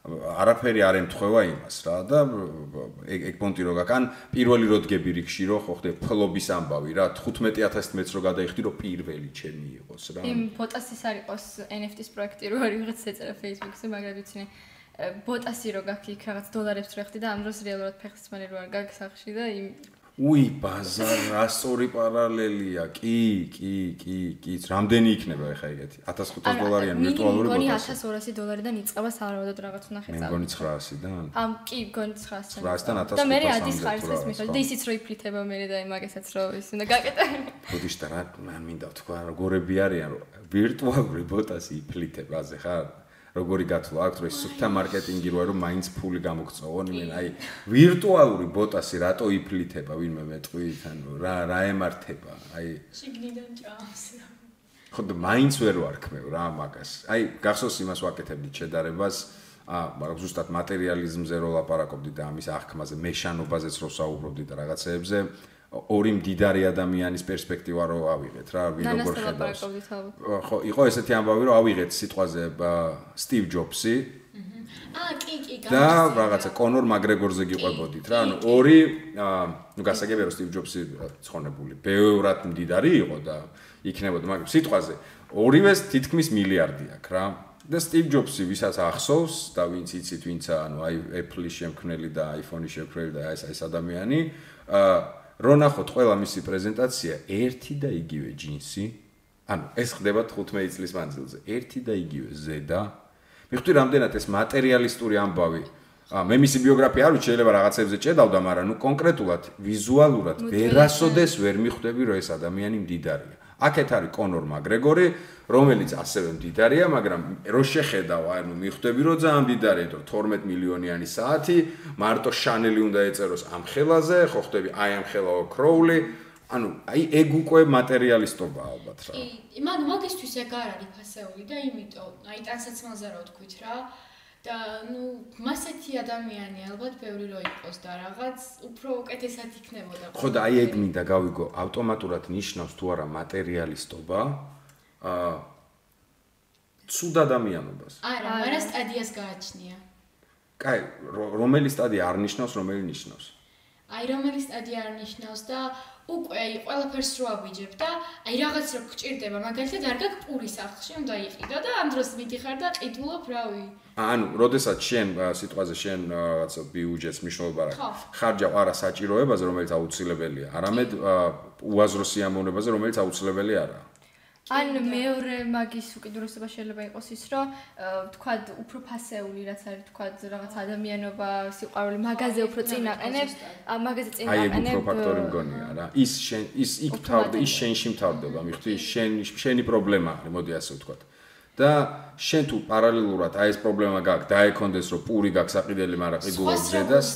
არაფერი არ ემთხვევა იმას რა და ეგ ეგ პონტი რო გაქვს. ან პირველი რო დგები რიგში რო ხო ხდები, ფლობის ამბავი რა, 15000 მეც რო გადაიხდი რო პირველი ჩემი იყოს რა. იმ ბოტასის არ იყოს NFT-ის პროექტი რო არის ვიღაც ეწერა Facebook-ზე, მაგრამ ვიცი ბოტასი რო გაქვს იქ რაღაც დოლარებს რო ხდი და ამ დროს რეალურად ფეხის მალე რო არ გაქვს სახში და იმ უი ბაზარ რა სწორი პარალელია. კი კი კი კი. რამდენი იქნება ახლა ეგეთი? 1500 დოლარიანი ვირტუალური ბოტა 1200 დოლარიდან იწყება სავარაუდოდ რაღაც ნახე წავ მე მგონი 900-დან ამ კი მგონი 900 900-დან 1500 და მე ადის ხარისხის მიხარ და ისიც რო იფლითება მე და იმაგესაც რო ის უნდა გაკეთე ბუდიშტა რა მან მინდა თქვა რა გორები არიან რომ ვირტუალური ბოტასი იფლითება აზე ხარ როგორი გათვლა აქვს რომ ეს სუფთა მარკეტინგი როა რომ მაინც ფული გამოგწოვონ იმენ აი ვირტუალური ბოტასი რატო იფლითება ვინმე მეტყვით ანუ რა რა ემართება აი. შიგნიდან ჭამს. ხო და მაინც ვერ ვარქმევ რა მაგას. აი გახსოვს იმას ვაკეთებდი შედარებას ა მაგრამ ზუსტად მატერიალიზმზე რო ლაპარაკობდი და ამის აღქმაზე მეშანობაზეც რო საუბრობდი და რაღაცეებზე ორი მდიდარი ადამიანის პერსპექტივა რო ავიღეთ რა ვინ როგორ ხედავს? ხო იყო ესეთი ამბავი რომ ავიღეთ სიტყვაზე სტივ ჯობსი. აა კი კი და რაღაცა კონორ მაგრეგორზე გიყვებოდით რა ანუ ორი ნუ გასაგებია რომ სტივ ჯობსი ცხონებული. ბევრად მდიდარი იყო და იქნებოდა მაგრამ სიტყვაზე ორივეს თითქმის მილიარდი აქვს რა. და სტივ ჯობსი ვისაც ახსოვს და ვინც იცით ვინცა ანუ აი Apple-ის შემქმნელი და iPhone-ის შემქმნელი და ეს ეს ადამიანი აა რო ნახოთ ყველა მისი პრეზენტაცია ერთი და იგივე ჯინსი ანუ ეს ხდება 15 წლის მანძილზე ერთი და იგივე ზედა. მიხვდი რამდენად ეს მატერიალისტური ამბავი? ა მე მისი ბიოგრაფია არ ვიცი შეიძლება რაღაცებზე ჭედავდა მაგრამ ნუ კონკრეტულად ვიზუალურად ვერასოდეს ვერ მიხვდები რომ ეს ადამიანი მდიდარია აქეთ არის კონორ მაგრეგორი რომელიც ასევე მდიდარია, მაგრამ რო შეხედავ, ანუ მიხვდები, რომ ძალიან მდიდარია, რომ 12 მილიონიანი საათი, მარტო შანელი უნდა ეწეროს ამ ხელაზე, ხო ხვდები, აი ამ ხელაო კროული, ანუ აი ეგ უკვე მატერიალისტობა ალბათ რა. კი, მან მაგისტვის ეგ არ არის ფასეული და იმიტომ, აი ტანსაცმელზე რა ვთქვით რა. და ნუ მასეთი ადამიანი ალბათ ბევრი რო იყოს და რაღაც უფრო უკეთესად იქნებოდა. ხო და აი ეგ მინდა გავიგო, ავტომატურად ნიშნავს თუ არა მატერიალისტობა? აა ცუდ ადამიანობას. არა, მაგრამ სტადიას გააჩნია. კაი, რომელი სტადია არ ნიშნავს, რომელი ნიშნავს? აი, რომელი სტადია არ ნიშნავს და უკვე აი ყველაფერს რო ავიჯებ და აი რაღაც რო გჭირდება, მაგალითად არ გაქვს პური სახლში, უნდა იყიდო და ამ დროს მიდიხარ და ყიდულობ, რავი. ანუ, როდესაც შენ სიტყვაზე შენ რაღაცა ბიუჯეტს მნიშვნელობა ხარჯავ არა საჭიროებაზე, რომელიც აუცილებელია, არამედ უაზრო სიამოვნებაზე, რომელიც აუცილებელი არაა. ან მეორე მაგის უკიდურესობა შეიძლება იყოს ის, რომ აა, თქვად უფრო ფასეული რაც არის, თქვად რაღაც ადამიანობა, სიყვარული, მაგაზე უფრო წინ აყენებ, ა, მაგაზე წინ აი ეგ აყენებ. უფრო ფაქტორი მგონია რა. ის შენ ის იქ თავდა, ის შენში მთავრდება, მიხვდი? შენ შენი პრობლემა არის, მოდი ასე ვთქვათ. და შენ თუ პარალელურად აი ეს პრობლემა გაქვს, დაეკონდეს რომ პური გაქვს აყიდელი, მაგრამ ყიდულობს სხვას ზედას.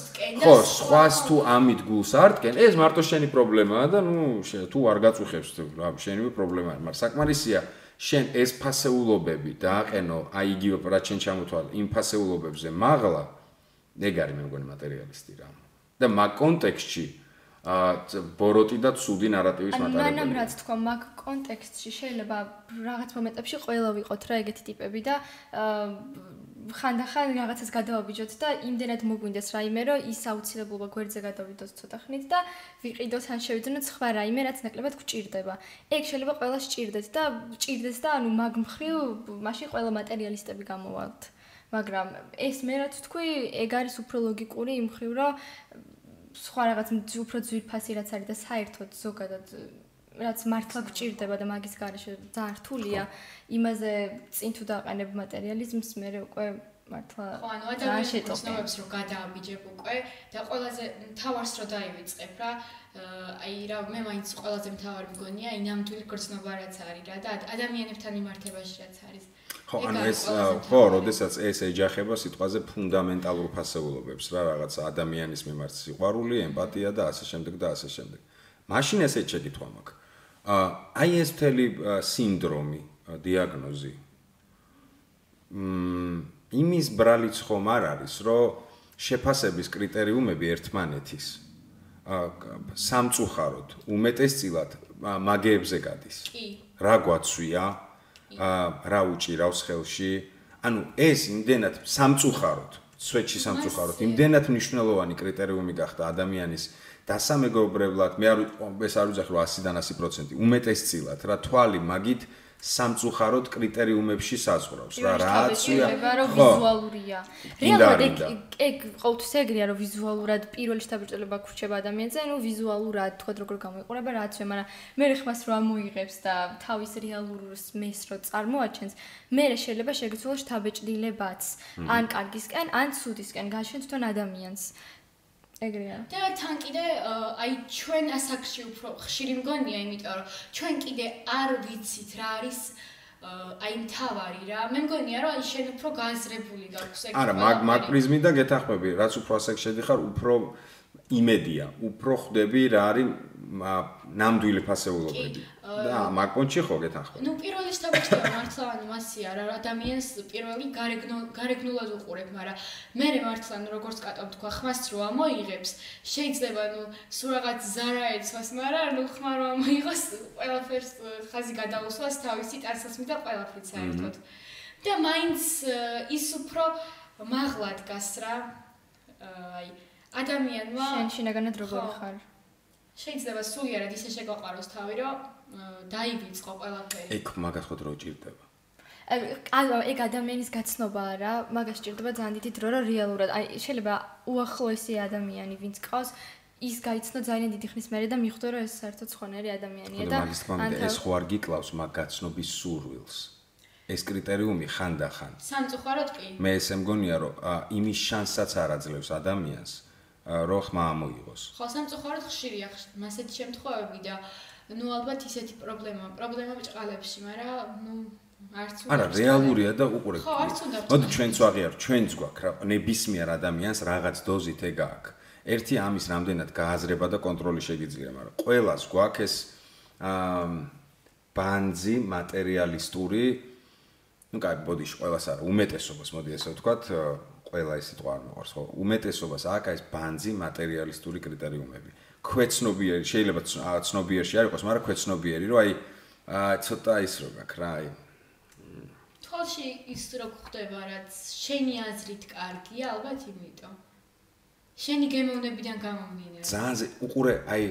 ხო, სხვა სხვას თუ ამით გულს არ ტკენ, ეს მარტო შენი პრობლემაა და ნუ თუ არ გაწუხებს რა შენივე პრობლემა არის, მაგრამ საკმარისია შენ ეს ფასეულობები დააყენო აი იგივე რაც შენ ჩამოთვალე იმ ფასეულობებზე მაღლა ეგ არის მე მგონი მატერიალისტი რა და მაგ კონტექსტში ბოროტი და ცუდი ნარატივის ანუ მანამ მატარებელი რაც თქვა მაგ კონტექსტში შეიძლება რაღაც მომენტებში ყველა ვიყოთ რა ეგეთი ტიპები და ხანდახან რაღაცას გადავაბიჯოთ და იმდენად მოგვინდეს რაიმე რომ ის აუცილებლობა გვერდზე გადავიდოს ცოტა ხნით და ვიყიდოთ ან შევიძინოთ სხვა რაიმე რაც ნაკლებად გვჭირდება. ეგ შეიძლება ყველა სჭირდეს და ჭირდეს და ანუ მაგ მხრივ მაშინ ყველა მატერიალისტები გამოვალთ. მაგრამ ეს მე რაც თქვი, ეგ არის უფრო ლოგიკური იმ მხრივ რომ სხვა რაღაც უფრო ძვირფასი რაც არის და საერთოდ ზოგადად რაც მართლა გჭირდება და მაგის garaშე ძალიან რთულია იმაზე წინ თუ დაყენებ მატერიალიზმს მე უკვე მართლა ხო, ანუ ძალიან ადამიანის ცნობებს რო გადააბიჯებ უკვე და ყველაზე მთავარს რო დაივიწყებ რა, აი რა მე მაინც ყველაზე მთავარი მგონია აი ნამდვილი გრძნობა რაც არის რა და ად- ადამიანებთან მიმართებაში რაც არის. ხო, ანუ ეს ხო, როდესაც ეს ეჯახება სიტყვაზე ფუნდამენტალურ ფასეულობებს რა, რაღაც ადამიანის მიმართ სიყვარული, ემპათია და ასე შემდეგ და ასე შემდეგ. მაშინ ესეც შეკითხვა მაქვს. აა აი ეს მთელი სინდრომი, დიაგნოზი. მმ იმის ბრალიც ხომ არ არის, რომ შეფასების კრიტერიუმები ერთმანეთის აა სამწუხაროდ უმეტესწილად მაგეებზე გადის. კი. რა გვაცვია, აა რა უჭირავს ხელში. ანუ ეს იმდენად სამწუხაროდ, სვეტში სამწუხაროდ, იმდენად მნიშვნელოვანი კრიტერიუმი გახდა ადამიანის დასამეგობრებლად, მე არ ეს არ ვიძახი რომ 100-დან 100%, უმეტესწილად რა თვალი მაგით სამწუხაროდ კრიტერიუმებში საზღვრავს რა რა აწვია შეიძლება რომ ხო. ვიზუალურია. რეალურად ეგ ეგ ყოველთვის ეგრეა რომ ვიზუალურად პირველი შთაბეჭდილება გრჩება ადამიანზე, ну ვიზუალურად თქვა როგორ გამოიყურება რააცვე, მაგრამ მე ხმას რო ამოიღებს და თავის რეალურ მეს რო წარმოაჩენს, მე შეიძლება შეგეცვალო შთაბეჭდილებაც, ან კარგისკენ, ან ცუდისკენ გაშენ თვითონ ადამიანს. ეგრეა. და თან კიდე აა, აი ჩვენ ასაკში უფრო ხშირი მგონია, იმიტომ რომ ჩვენ კიდე არ ვიცით რა არის აა, აი მთავარი რა. მე მგონია რომ აი შენ უფრო განზრებული გაქვს ეგ. არა მაგ მაგ პრიზმით და გეთახმები რაც უფრო ასაკ შედიხარ უფრო იმედია, უფრო ხვდები რა არის ნამდვილი ფასეულობები. და მაკონჩი ხო გეთახმები. ნუ პირველი შთაბეჭდია მართლან მასია რა, ადამიანს პირველი გარეგნო გარეგნულად უყურებ, მაგრამ მე მართლან როგორც კატომ თქვა, ხმას რო ამოიღებს, შეიძლება ნუ სულ რაღაც ზარა ეცვას, მაგრამ ნუ ხმა რო ამოიღოს, ყველაფერს ხაზი გადაუსვას თავისი ტანსაცმით და ყველაფრით საერთოდ. და მაინც ის უფრო მაღლა დგას რა. აი ადამიანმა შენ შინაგანად როგორი ხარ? შეიძლება სულიერად ისე შეგაყაროს თავი, რომ დაივიწყო ყველაფერი. ეგ მაგას ხო დრო ჭირდება აი ეგ ადამიანის გაცნობაა რა, მაგას სჭირდება ძალიან დიდი დრო, რომ რეალურად აი შეიძლება უახლოესი ადამიანი ვინც ყავს ის გაიცნო ძალიან დიდი ხნის მერე და მიხვდო რომ ეს საერთოდ სხვანაირი ადამიანია და უნდა ეს ხო არ გიკლავს მაგ გაცნობის სურვილს ეს კრიტერიუმი ხანდახან სამწუხაროდ კი. მე ესე მგონია რომ იმის შანსსაც არ აძლევს ადამიანს ა, რომ ხმა ამოიღოს ხო, სამწუხაროდ ხშირია ხ- მასეთი შემთხვევები და ნუ ალბათ ისეთი პრობლემა, პრობლემა ბჭყალებში, მაგრამ ნუ არც უნდა არა ბჭყალები. რეალურია და უყურე ხო, არც უნდა მოდი ბჭყალები. ჩვენც ვაღიაროთ ჩვენც გვაქვს რა ნებისმიერ ადამიანს რაღაც დოზით ეგ აქვს ერთი ამის რამდენად გააზრება და კონტროლი შეგიძლია მაგრამ ყველას გვაქვს ეს აა ბანძი მატერიალისტური ну кай бодиш ყველას არა უმეტესობას მოდი ესე ვთქვათ აა, ყველა ეს სიტყვა არ მეყვარს ხო უმეტესობას აქვს აი ეს ბანძი მატერიალისტური კრიტერიუმები ქვეცნობიერი შეიძლება ცნობიერში არ იყოს მაგრამ ქვეცნობიერი რომ აი ცოტა ის რო გაქვს რა აი თვალში ის რო გვხდება, რაც შენი აზრით კარგია, ალბათ იმიტომ. შენი გემოვნებიდან გამომდინარე. ძალიან უყურე აი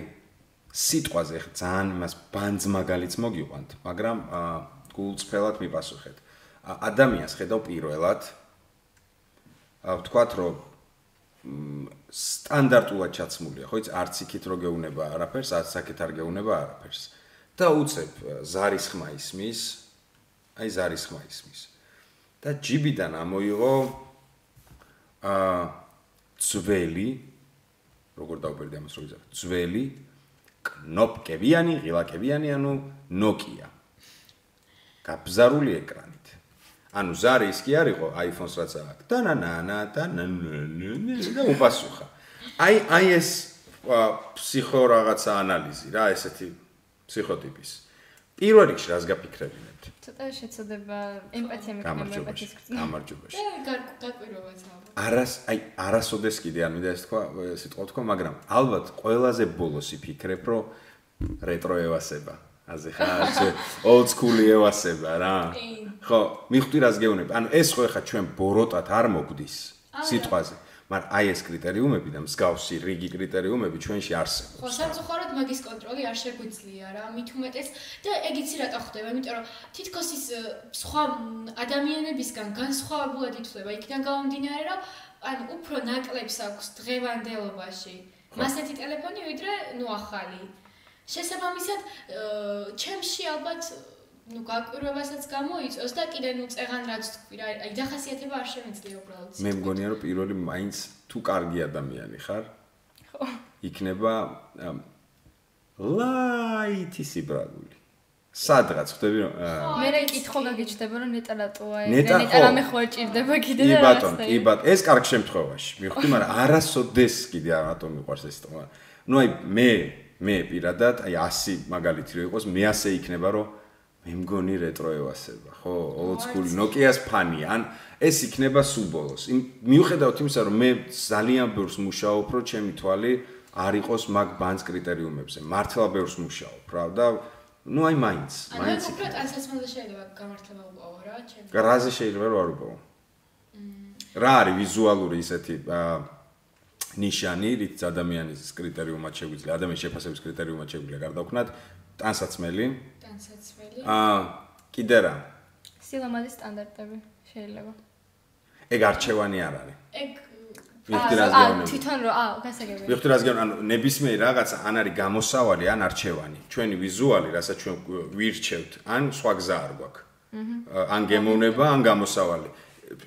სიტყვაზე ხ ძალიან იმას ბანძ მაგალიც მოგიყვანთ, მაგრამ გულწრფელად მიპასუხეთ. ადამიანს ხედავ პირველად ვთქვათ რომ სტანდარტულად ჩაცმულია, ხო იცი, არც იქით რო გეუნება არაფერს, არც აქეთ არ გეუნება არაფერს. და უცებ ა, ზარის ხმა ისმის, აი ზარის ხმა ისმის. და ჯიბიდან ამოიღო აა ძველი როგორ დაუპირდი ამას რო ვიზარდ ძველი კნოპკებიანი ღილაკებიანი ანუ Nokia გაბზარული ეკრანით ანუ ზარი ის კი არისო iPhone-ს რაც აქვს და ნა ნა ნა და ნა და უპასუხა. აი აი ეს ფსიქო რაღაცა ანალიზი რა ესეთი ფსიქოტიპის. პირველ რიგში რას გაფიქრებინებთ ცოტა შეცოდება ემპათია გამარჯვებაში ემპათიის გრძნობა. გამარჯვებაში. და გაკვირვებაც ალბათ. არას აი არასოდეს კიდე არ მინდა ეს თქვა სიტყვა თქვა მაგრამ ალბათ ყველაზე ბოლოს იფიქრებ რომ რეტრო ევასება აზე ხარ old school ევასება რა. ხო მიხვდი რას გეუბნები? ანუ ეს ხო ხა ჩვენ ბოროტად არ მოგდის სიტყვაზე. მაგრამ აი ეს კრიტერიუმები და მსგავსი რიგი კრიტერიუმები ჩვენში ხო, არსებობს სამწუხაროდ მაგის კონტროლი არ შეგვიძლია რა, მით უმეტეს. და ეგ იცი რატო ხდება, იმიტომ რომ თითქოს ის სხვა ადამიანებისგან განსხვავებულად ითვლება, იქიდან გამომდინარე, რომ ანუ უფრო ნაკლებს აქვს დღევანდელობაში. მასეთი ტელეფონი ვიდრე ნუ ახალი. შესაბამისად, ჩემში ალბათ ნუ გაკვირვებასაც გამოიწვევს და კიდე ნუ წეღან რაც თქვი რა, აი დახასიათება არ შემეძლია უბრალოდ. მე მგონია რომ პირველი მაინც თუ კარგი ადამიანი ხარ ხო. იქნება ამ, ლაითი სიბრალული სადღაც ხვდები რომ მე რა კითხო გაგიჩნდება რომ ნეტა რატოა ეგ ნეტა, ნეტა ხო. რამე ხო არ ჭირდება კიდე კი და ბატონ, კი ბატონ, ეს კარგ შემთხვევაში. მივხვდი, <laughs> მაგრამ არასოდეს კიდე რატომ მიყვარს ეს თქმა. ნუ აი მე მე პირადად აი 100 მაგალითი რო იყოს, მე ასე იქნება რომ მე მგონი რეტრო ევასება, ხო? old school Nokia-ს ფანი, ან ეს იქნება სულ ბოლოს. იმ მიუხედავად იმისა, რომ მე ძალიან ბევრს მუშაობ, რომ ჩემი თვალი არ იყოს მაგ ბანს კრიტერიუმებზე. მართლა ბევრს მუშაობ, რა და ნუ აი მაინც, ანუ მაინც ეგ უფრო იქნება. ტანსაცმელზე შეიძლება გამართლება უყავო რა, ჩემ. რაზე შეიძლება რომ არ უპოვო? რა არის ვიზუალური ისეთი აა, ნიშანი, რით ადამიანის კრიტერიუმად შეგვიძლია, ადამიანის შეფასების კრიტერიუმად შეგვიძლია გარდაქმნათ, ტანსაცმელი. ტანსაცმელი. აა, კიდე რა? სილამაზის სტანდარტები შეიძლება ეგ არჩევანი არ არის. ეგ მიხდი რას აა, გეუბნები? თვითონ რო აა გასაგებია მიხდი რას გეუბნები? ანუ ნებისმიერი რაღაცა ან არის გამოსავალი, ან არჩევანი. ჩვენი ვიზუალი, რასაც ჩვენ ვირჩევთ, ან სხვა გზა არ გვაქვს. ან გემოვნება, ან გამოსავალი.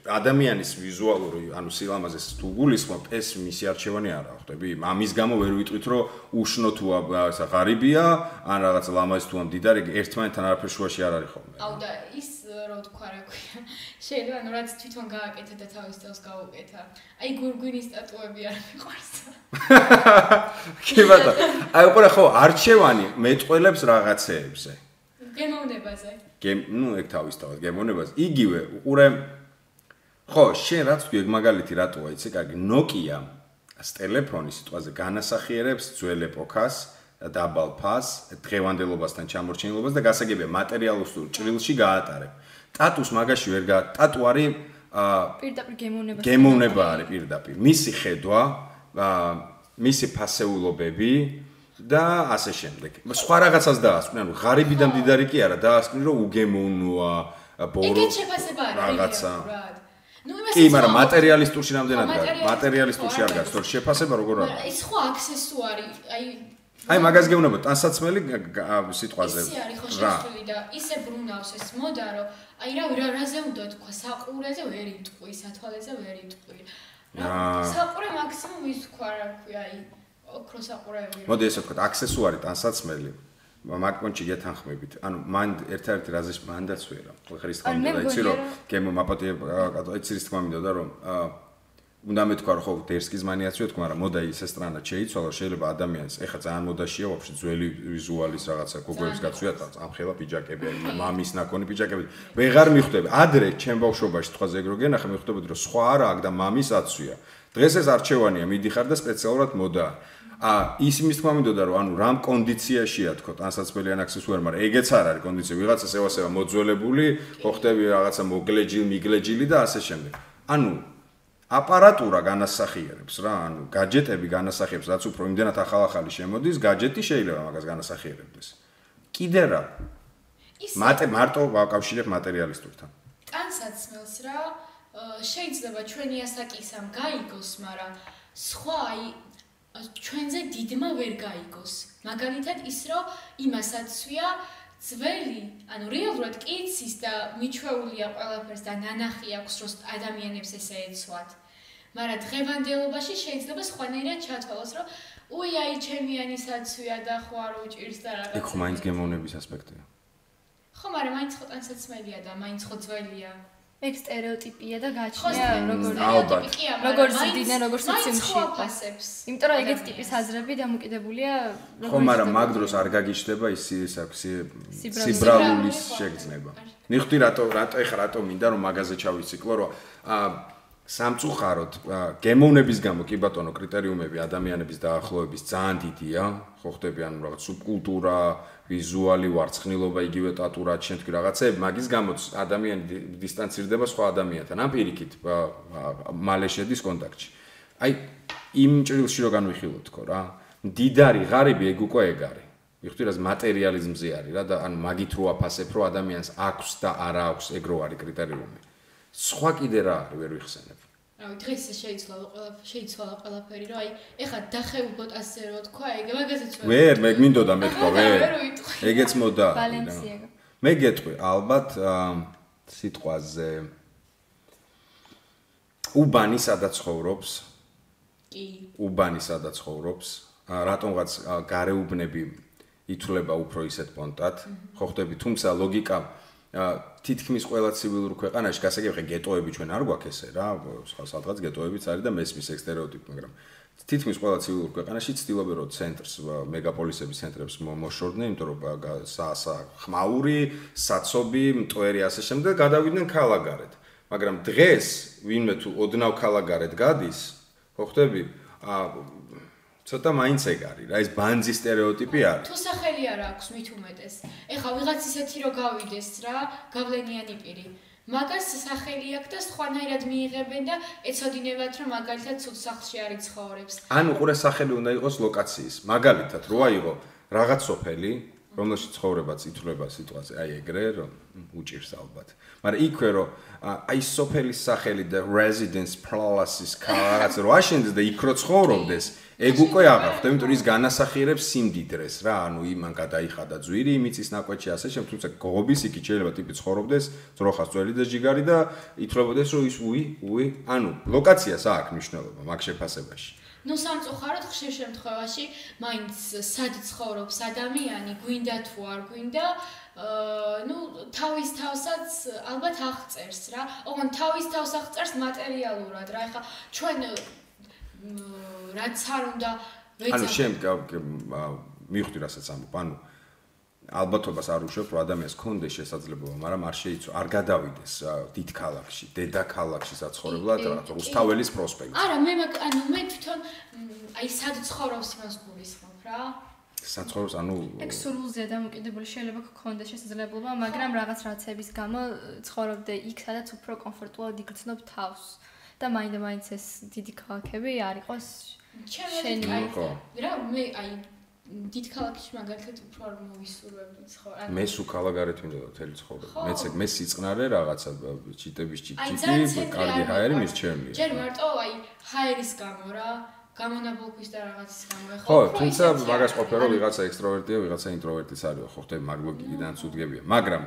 ადამიანის ვიზუალური, ანუ სილამაზეს თუ გულისხმობ, ეს მისი არჩევანი არა, ხვდები? ამის გამო ვერ ვიტყვით, რომ უშნო თუ რაღაცა ღარიბია, ან რაღაცა ლამაზი თუ ამ დიდარი, ერთმანეთთან არაფერ შუაში არ არის ხოლმე. აუ და ის რო თქვა რა ქვია. შეიძლება ანუ რაც თვითონ გააკეთა და თავის თავს გაუკეთა. აი გურგვინის სტატუები არ მიყვარს. <laughs> კი ბატონო. აი უყურე ხო, არჩევანი მეტყველებს რაღაცეებზე. გემოვნებაზე. გემ, ну, ეგ თავისთავად გემოვნებას. იგივე, უყურე ხო, შენ რაც თქვი, ეგ მაგალითი რატოა, იცი, კარგი, Nokia ას ტელეფონი სიტყვაზე განასახიერებს ძველ ეპოქას, დაბალ ფას, დღევანდელობასთან ჩამორჩენილობას და გასაგებია მატერიალურ ჭრილში გაატარებ. ტატუს მაგაში ვერ გა ტატუ არის პირდაპირ გემოვნება გემოვნება არის პირდაპირ. მისი ხედვა, მისი ფასეულობები და ასე შემდეგ. სხვა რაღაცას დაასკვნა, ანუ ღარიბი და მდიდარი კი არა, დაასკვნა რომ უგემოვნოა, ბორო ეგეთ შეფასება არა რაღაცა. კი, მაგრამ მატერიალისტურში რამდენად ხო, გაქვს? მატერიალისტურ- მატერიალისტურში არ გაქვს, თორე შეფასება როგორ არის? ის ხო აქსესუარი, აი აი მაგას გეუბნება, ტანსაცმელი სიტყვაზე. ისე არის ხო რა. შეცვლილი და ისე ბრუნავს ეს მოდა რომ აი რა რა რაზე უნდა თქვა საყურეზე ვერ იტყვი სათვალეზე ვერ იტყვი რა საყურე მაქსიმუმ ის თქვა რა ქვია აი ოქრო საყურეები მოდი ესე ვთქვათ, აქსესუარი ტანსაცმელი მაგპონჩი გეთანხმებით. ანუ მან ერთ-ერთი რაზე მანდაც ვერა. თქმა არ მე მინდოდა, იცი რომ გემო მაპატი იცი რის თქმა მინდოდა რომ უნდა მეთქვა რომ ხო დერსკის მანიაციო თქვა, მაგრამ მოდა ისე სტრანად შეიცვალა, შეიძლება ადამიანს ეხა ძალიან მოდაშია ვაფშე ძველი ვიზუალის რაღაცა გოგოებს გაცვია წამხელა პიჯაკები, მამის ნაკონი პიჯაკები. ვეღარ მიხვდები. ადრე ჩემ ბავშვობაში თქვა ზეგრო გენახა მიხვდებოდი რომ სხვა არა აქ და მამის აცვია. დღეს ეს არჩევანია, მიდიხარ და სპეციალურად მოდა. ა ის იმის თქმა მინდოდა რომ ანუ რამ კონდიციაშია თქო ტანსაცმელი ან აქსის ვერ მაგრამ ეგეც არ არის კონდიცია. ვიღაცა სევასევა მოძველებული ხო ხტები რაღაცა მოგლეჯილი მიგლეჯილი და ასე შემდეგ. ანუ აპარატურა განასახიერებს რა ანუ გაჯეტები განასახიერებს რაც უფრო იმდენად ახალ-ახალი შემოდის გაჯეტი შეიძლება მაგას განასახიერებდეს. კიდე რა. მატე მარტო ვაკავშირებ მატერიალისტურთან. ტანსაცმელს რა შეიძლება ჩვენი ასაკისამ გაიგოს მაგრამ სხვა აი ჩვენზე დიდმა ვერ გაიგოს. მაგალითად ის რომ იმასაცვია ძველი, ანუ რეალურად კი იცის და მიჩვეულია ყველაფერს და ნანახი აქვს რომ ადამიანებს ესე ეცვათ. მაგრამ დღევანდელობაში შეიძლება სხვანაირად ჩათვალოს, რომ უი აი ჩემიანისაცვია და ხო არ უჭირს და რაღაც. იქ ხო მაინც გემოვნების ასპექტია. ხო, მაგრამ მაინც ხო ტანსაცმელია და მაინც ხო ძველია. ეგ სტერეოტიპია და გაჩნია როგორ ალბათ. როგორ ზრდიდნენ, როგორ სოციუმში ხო იყო. აფასებს. იმიტომ რომ ეგეთ ტიპის აზრები დამოკიდებულია ხო, მაგრამ მაგ დროს არ გაგიჩნდება ის ის აქვს სიბრალული. სიბრალულის შეგრძნება. მიხვდი რატო რატო ეხა რატო მინდა რომ მაგაზე ჩავიციკლო რომ ა სამწუხაროდ გემოვნების გამო კი ბატონო კრიტერიუმები ადამიანების დაახლოების ძალიან დიდია ხო ხდები ანუ რაღაც სუბკულტურა ვიზუალი ვარცხნილობა იგივე ტატურა ჩვენ თქვი რაღაცეები მაგის გამოც ადამიანი დი- დისტანცირდება სხვა ადამიანთან. ამ პირიქით მალე შედის კონტაქტში. აი იმ ჭრილში რო განვიხილო თქო რა მდიდარი ღარიბი ეგ უკვე ეგ არის. მიხვდი რა მატერიალიზმზე არის რა და ანუ მაგით რო აფასებ რომ ადამიანს აქვს და არა აქვს ეგ რო არის კრიტერიუმი სხვა კიდე რა არის ვერ ვიხსენებ რავი, დღეს შეიძლება ყველა შეიძლება ყველაფერი, რომ აი, ეხა დახეულოთ ასე რო თქვა, ეგ მაგაზეც ვერ მე გმინდოდა მეთქვა ვერ. ეგეც მოდა. ვალენსიაგა. მე გეტყვი ალბათ სიტყვაზე. უბანი სადაც ცხოვრობს. კი. უბანი სადაც ცხოვრობს. აა, რატომღაც გარეუბნები ითვლება უფრო ისეთ პონტად. ხო ხდები თუმცა ლოგიკა აა, თითქმის ყველა ცივილურ ქვეყანაში გასაგები ხე გეტოები ჩვენ არ გვაქვს ესე რა სხვა სადღაც გეტოებიც არის და მესმის ეგ სტერეოტიპი მაგრამ თითქმის ყველა ცივილურ ქვეყანაში ცდილობენ რომ ცენტრს მეგაპოლისების ცენტრებს მო- მოშორდნენ იმიტომ რომ სა- ხმაური საცობი მტვერი ასე შემდეგ გადავიდნენ ქალაქგარეთ მაგრამ დღეს ვინმე თუ ოდნავ ქალაქგარეთ გადის ხო ხდები აა ცოტა მაინც ეგ არის რა ეს ბანძი სტერეოტიპი არის თუ სახელი არ აქვს მით უმეტეს. ეხა ვიღაც ისეთი რო გავიდეს რა, გავლენიანი პირი. მაგას სახელი აქვს და სხვანაირად მიიღებენ და ეცოდინებათ რომ მაგალითად ცუდ სახლში არის ცხოვრებს. ანუ ყურე სახელი უნდა იყოს ლოკაციის მაგალითად რო აიღო რაღაც სოფელი რომელშიც ცხოვრებაც ითვლება სიტყვაზე აი ეგრე რომ უჭირს ალბათ. მაგრამ იქვე რომ აი სოფელის სახელი და residence plus-ის რაღაც რო აშენდეს და იქ რო ცხოვრობდეს ეგ უკვე აღარ ხდება იმიტომ რომ ის განასახიერებს სიმდიდრეს რა ანუ იმან გადაიხადა ძვირი იმიწის ნაკვეთში ასე შემ თუმცა გოგობის იქით შეიძლება ტიპი ცხოვრობდეს ძროხას ძველი და ჯიგარი და ითვლებოდეს რომ ის უი უი ანუ ლოკაციას აქვს მნიშვნელობა მაგ შეფასებაში ნუ სამწუხაროდ ხშირ შემთხვევაში მაინც სად ცხოვრობს ადამიანი, გვინდა თუ არ გვინდა, აა ნუ თავის თავსაც ალბათ აღწერს რა. ოღონ თავის თავს აღწერს მატერიალურად რა. ეხა ჩვენ რაც არ უნდა ანუ ვეცადოთ შენ მივხვდი რასაც ამბობ ანუ ალბათობას არ უშვებ რომ ადამიანს კონდეს შესაძლებლობა მაგრამ არ შეიცვა არ გადავიდეს დიდ ქალაქში დედა ქალაქში საცხოვრებლად კი, რაღაც კი. რუსთაველის პროსპექტი არა მე მაგ- ანუ მე თვითონ აი სად ცხოვრობს იმას გულისხმობ რა. საცხოვრებს ანუ ეგ სურვილზეა დამოკიდებული შეიძლება გქონდეს შესაძლებლობა, მაგრამ რაღაც რაცების გამო ცხოვრობდე იქ, სადაც უფრო კომფორტულად იგრძნობ თავს. და მაინდა მაინც ეს დიდი ქალაქები არ იყოს შენი რა მე აი დიდ ქალაქში მაგალითად უფრო არ მოვისურვებ ცხოვრ. ანუ მე სულ ქალაქარეთ მინდოდა თელი ცხოვრება ხო. მეც მე სიწყნარე რაღაცა ჩიტების ჩიტი კარგი არ ჰაერი მირჩევნია ჯერ მარტო აი ჰაერის გამო რა გამონაბოლქვის და რაღაცის გამო ხო, უფრო თუმცა მაგას ყოფილა რომ ვიღაცა ექსტროვერტია, ვიღაცა ინტროვერტიც არის, ხო ხტები მაგ ლოგიკიდან ცუდგებია. მაგრამ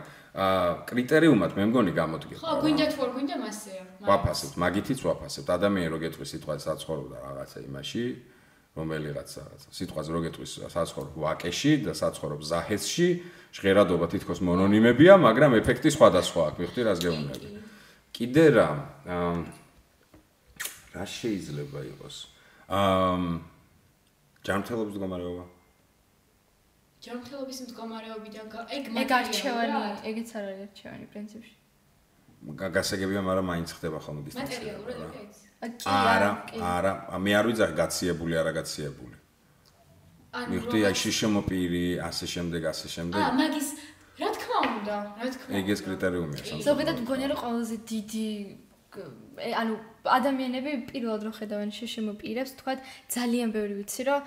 აა კრიტერიუმად მე მგონი გამოდგება. ხო გვინდა თუ არ გვინდა მასეა ვაფასებთ, მაგითიც ვაფასებთ. ადამიანი რო გეტყვის სიტყვაზე საცხოვრობდა რაღაცა იმაში, რომელიღაც რაღაცა. სიტყვაზე რო გეტყვის საცხოვრობ ვაკეში და საცხოვრობ ზაჰესში, ჟღერადობა თითქოს მონონიმებია, მაგრამ ეფექტი სხვადასხვა აქვს, ვიხდი რას გეუბნები. კიდე რა, აა რა შეიძლება იყოს? აა ჯანმრთელობის მდგომარეობა. ჯანმრთელობის მდგომარეობიდან ეგ ეგ არჩევანი, ეგეც არ არის არჩევანი პრინციპში. გა- გასაგებია, მაგრამ მაინც ხდება ხოლმე დისტანცია. მატერიალურად ეგეც არა, არა, მე არ ვიძახ გაციებული, არა გაციებული. ანუ მიხდი აი შიშემოპირი, ასე შემდეგ, ასე შემდეგ. აა მაგის რა თქმა უნდა რა თქმა უნდა ეგეც კრიტერიუმია სამ. ზოგადად მგონია რომ ყველაზე დიდი ანუ ადამიანები პირველად რო ხედავენ შეშემო პირებს, თქვათ, ძალიან ბევრი ვიცი, რომ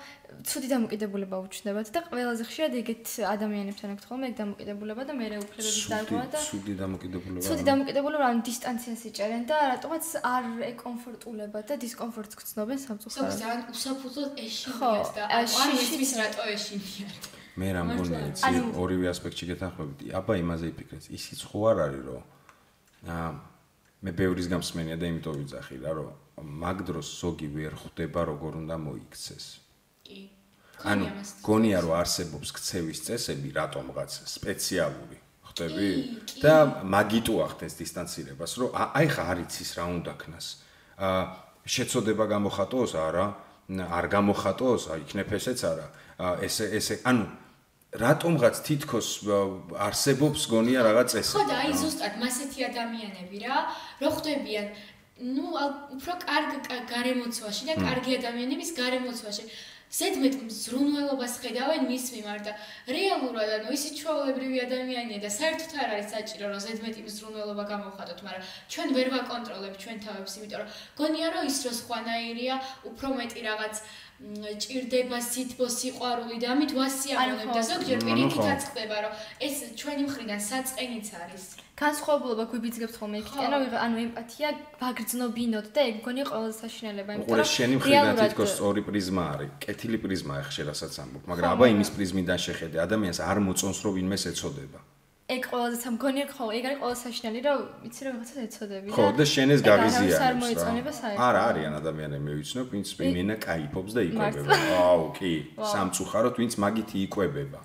ცუდი დამოკიდებულება უჩნდებათ და ყველაზე ხშირად ეგეთ ადამიანებთან აქვს ხოლმე ეგ დამოკიდებულება და მეორე უფლებების დარღვევა და ცუდი დამოკიდებულება. ცუდი დამოკიდებულება ანუ დისტანციას იჭერენ და რატომაც არ ეკომფორტულებათ და დისკომფორტს გწნობენ სამწუხაროდ. სოქს ძალიან უსაფუძოდ ხო, ეშინიათ და ა, არ ვიცის რატო ეშინიათ. მე რა მგონია იცი ორივე ასპექტში გეთანხმებით. აბა იმაზე იფიქრეთ. ისიც ხო არ არის რომ აა მე ბევრის გამსმენია და იმიტომ ვიძახი რა რომ მაგ დროს ზოგი ვერ ხვდება როგორ უნდა მოიქცეს. კი. ანუ გონია რომ არსებობს ქცევის წესები რატომღაც სპეციალური კი. და მაგიტო ახდენს დისტანცირებას რომ აი ხა არ იცის რა უნდა ქნას აა შეცოდება გამოხატოს არა არ გამოხატოს იქნებ ესეც არა ესე ესე ანუ რატომღაც თითქოს არსებობს გონია რაღაც წესები ხო და აი ზუსტად მასეთი ადამიანები რა, რო ხვდებიან ну, უფრო კარგ კა- გარემოცვაში და კარგი ადამიანების გარემოცვაში. ზედმეტ ზრუნველობას ხედავენ მის მიმართ და რეალურად ანუ ისიც ჩვეულებრივი ადამიანია და საერთოდ არ არის საჭირო რომ ზედმეტი ზრუნველობა გამოვხატოთ, მაგრამ ჩვენ ვერ ვაკონტროლებთ ჩვენ თავებს, იმიტომ რომ გონია რომ ის რო სხვანაირია, უფრო მეტი რაღაც ჭირდება სითბო სიყვარული და ამით ვასიამოვნებ და ზოგჯერ პირიქითაც ხდება რომ ეს ჩვენი მხრიდან საწყენიც არის. განსხვავებულობა გვიბიძგებთ ხოლმე იქიდან, რომ ანუ ემპათია ვაგრძნობინოთ და ეგ მგონი ყველაზე საშინელება, უყურე შენი მხრიდან თითქოს სწორი პრიზმა არის, კეთილი პრიზმა ახშე რასაც ამბობ, მაგრამ აბა იმის პრიზმიდან შეხედე, ადამიანს არ მოწონს რომ ვინმეს ეცოდება. ეგ ყველაზე მგონია ხო ეგ არის ყველაზე საშინელი რომ იცი რომ რაღაცა ეწოდები ხო და შენ ეს გაგიზიანებს რა არ მოიწონება საერთოდ. არა არიან ადამიანები მე ვიცნობ ვინც მენა кайფობს და იკვებება. აუ კი სამწუხაროდ ვინც მაგით იკვებება.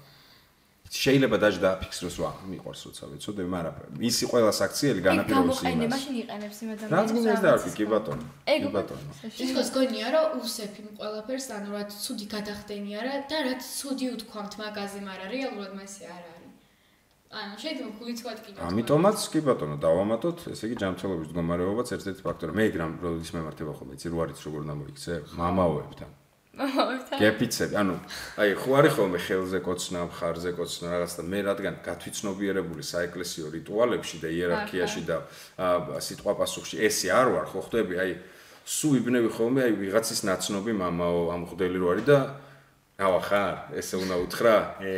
შეიძლება დაჭ დააფიქსროს რა მიყვარს როცა ვეცოდები მაგრამ ისი ყველა საქციელი განაპირობებს იმას ეგ გამოყენება შენ იყენებს იმ ადამიანს რა გინდა დავი კი ბატონო კი ბატონო. ისოს გონია რომ უსებ იმ ყველაფერს ანუ რა ცუდი გადახდენი არა და რა ცუდი უთქვამთ მაგაზე მაგრამ რეალურად მასე არა ანუ შეიძლება გულიცვად კიდე. ამიტომაც კი ბატონო, დავამატოთ, ესე იგი ჯანმრთელობის მდგომარეობაც ერთ-ერთი ფაქტორია. მე ეგ რამ როდის მემართება ხოლმე, იცი რო არის როგორ დამოიქცე? მამაოებთან. გეფიცები, ანუ აი ხო არის ხოლმე ხელზე კოცნა, მხარზე კოცნა რაღაც და მე რადგან გათვითცნობიერებული საეკლესიო რიტუალებში და იერარქიაში და აა, სიტყვა პასუხში ესე არ ვარ, ხო ხვდები, აი სუ იბნევი ხოლმე აი ვიღაცის ნაცნობი მამაო ამ ხვდელი რო არის და ავა ხარ, ესე უნდა უთხრა, ე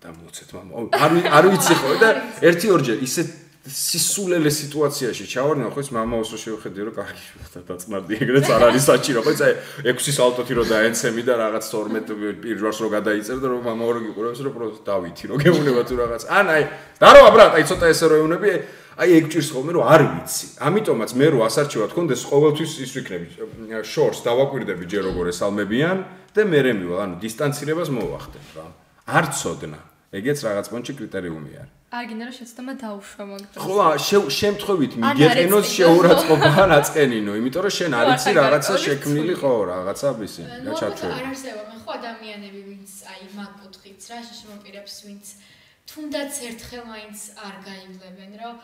აა, და მოცეთ მამაო. არ არ ვიცი ხო და ერთი ორჯერ ისე სისულელე სიტუაციაში ჩავარდნა ხო ის მამაოს რო შევხედე რომ კარგი და დაწმარდი ეგრეც არ არის საჭირო ხო იცი 6 სალტოთი რო დაენცემი და რაღაც 12 პირვარს რო გადაიწერ და რომ მამაო რო გიყურებს რომ პროს დავითი რო გეუნება თუ რაღაც. ან აი დაროა ბრატ აი ცოტა ესე რო ეუნები აი ეგ ჭირს ხოლმე რომ არ ვიცი. ამიტომაც მე რო ასარჩევად კონდეს ყოველთვის ის ვიქნები შორს დავაკვირდები ჯერ როგორ ესალმებიან და მე რემივალ ანუ დისტანცირებას მოვახდენ რა. არ ცოდნა ეგეც რაღაც პონჩი კრიტერიუმი არის არ გინდა რომ შეცდომა დაუშვა მაგდროს. ხო, შე- შემთხვევით მიგეყენოს შეურაცხყოფა ან აწყენინო, იმიტომ რომ შენ არ იცი რაღაცა შექმნილი ხო, რაღაცა და ალბათ ჩაჩვევა. არ არსებობ მე ხო ადამიანები ვინც აი მაგ კუთხით რა შეშმოპირებს ვინც თუნდაც ერთხელ მაინც არ გაივლებენ რომ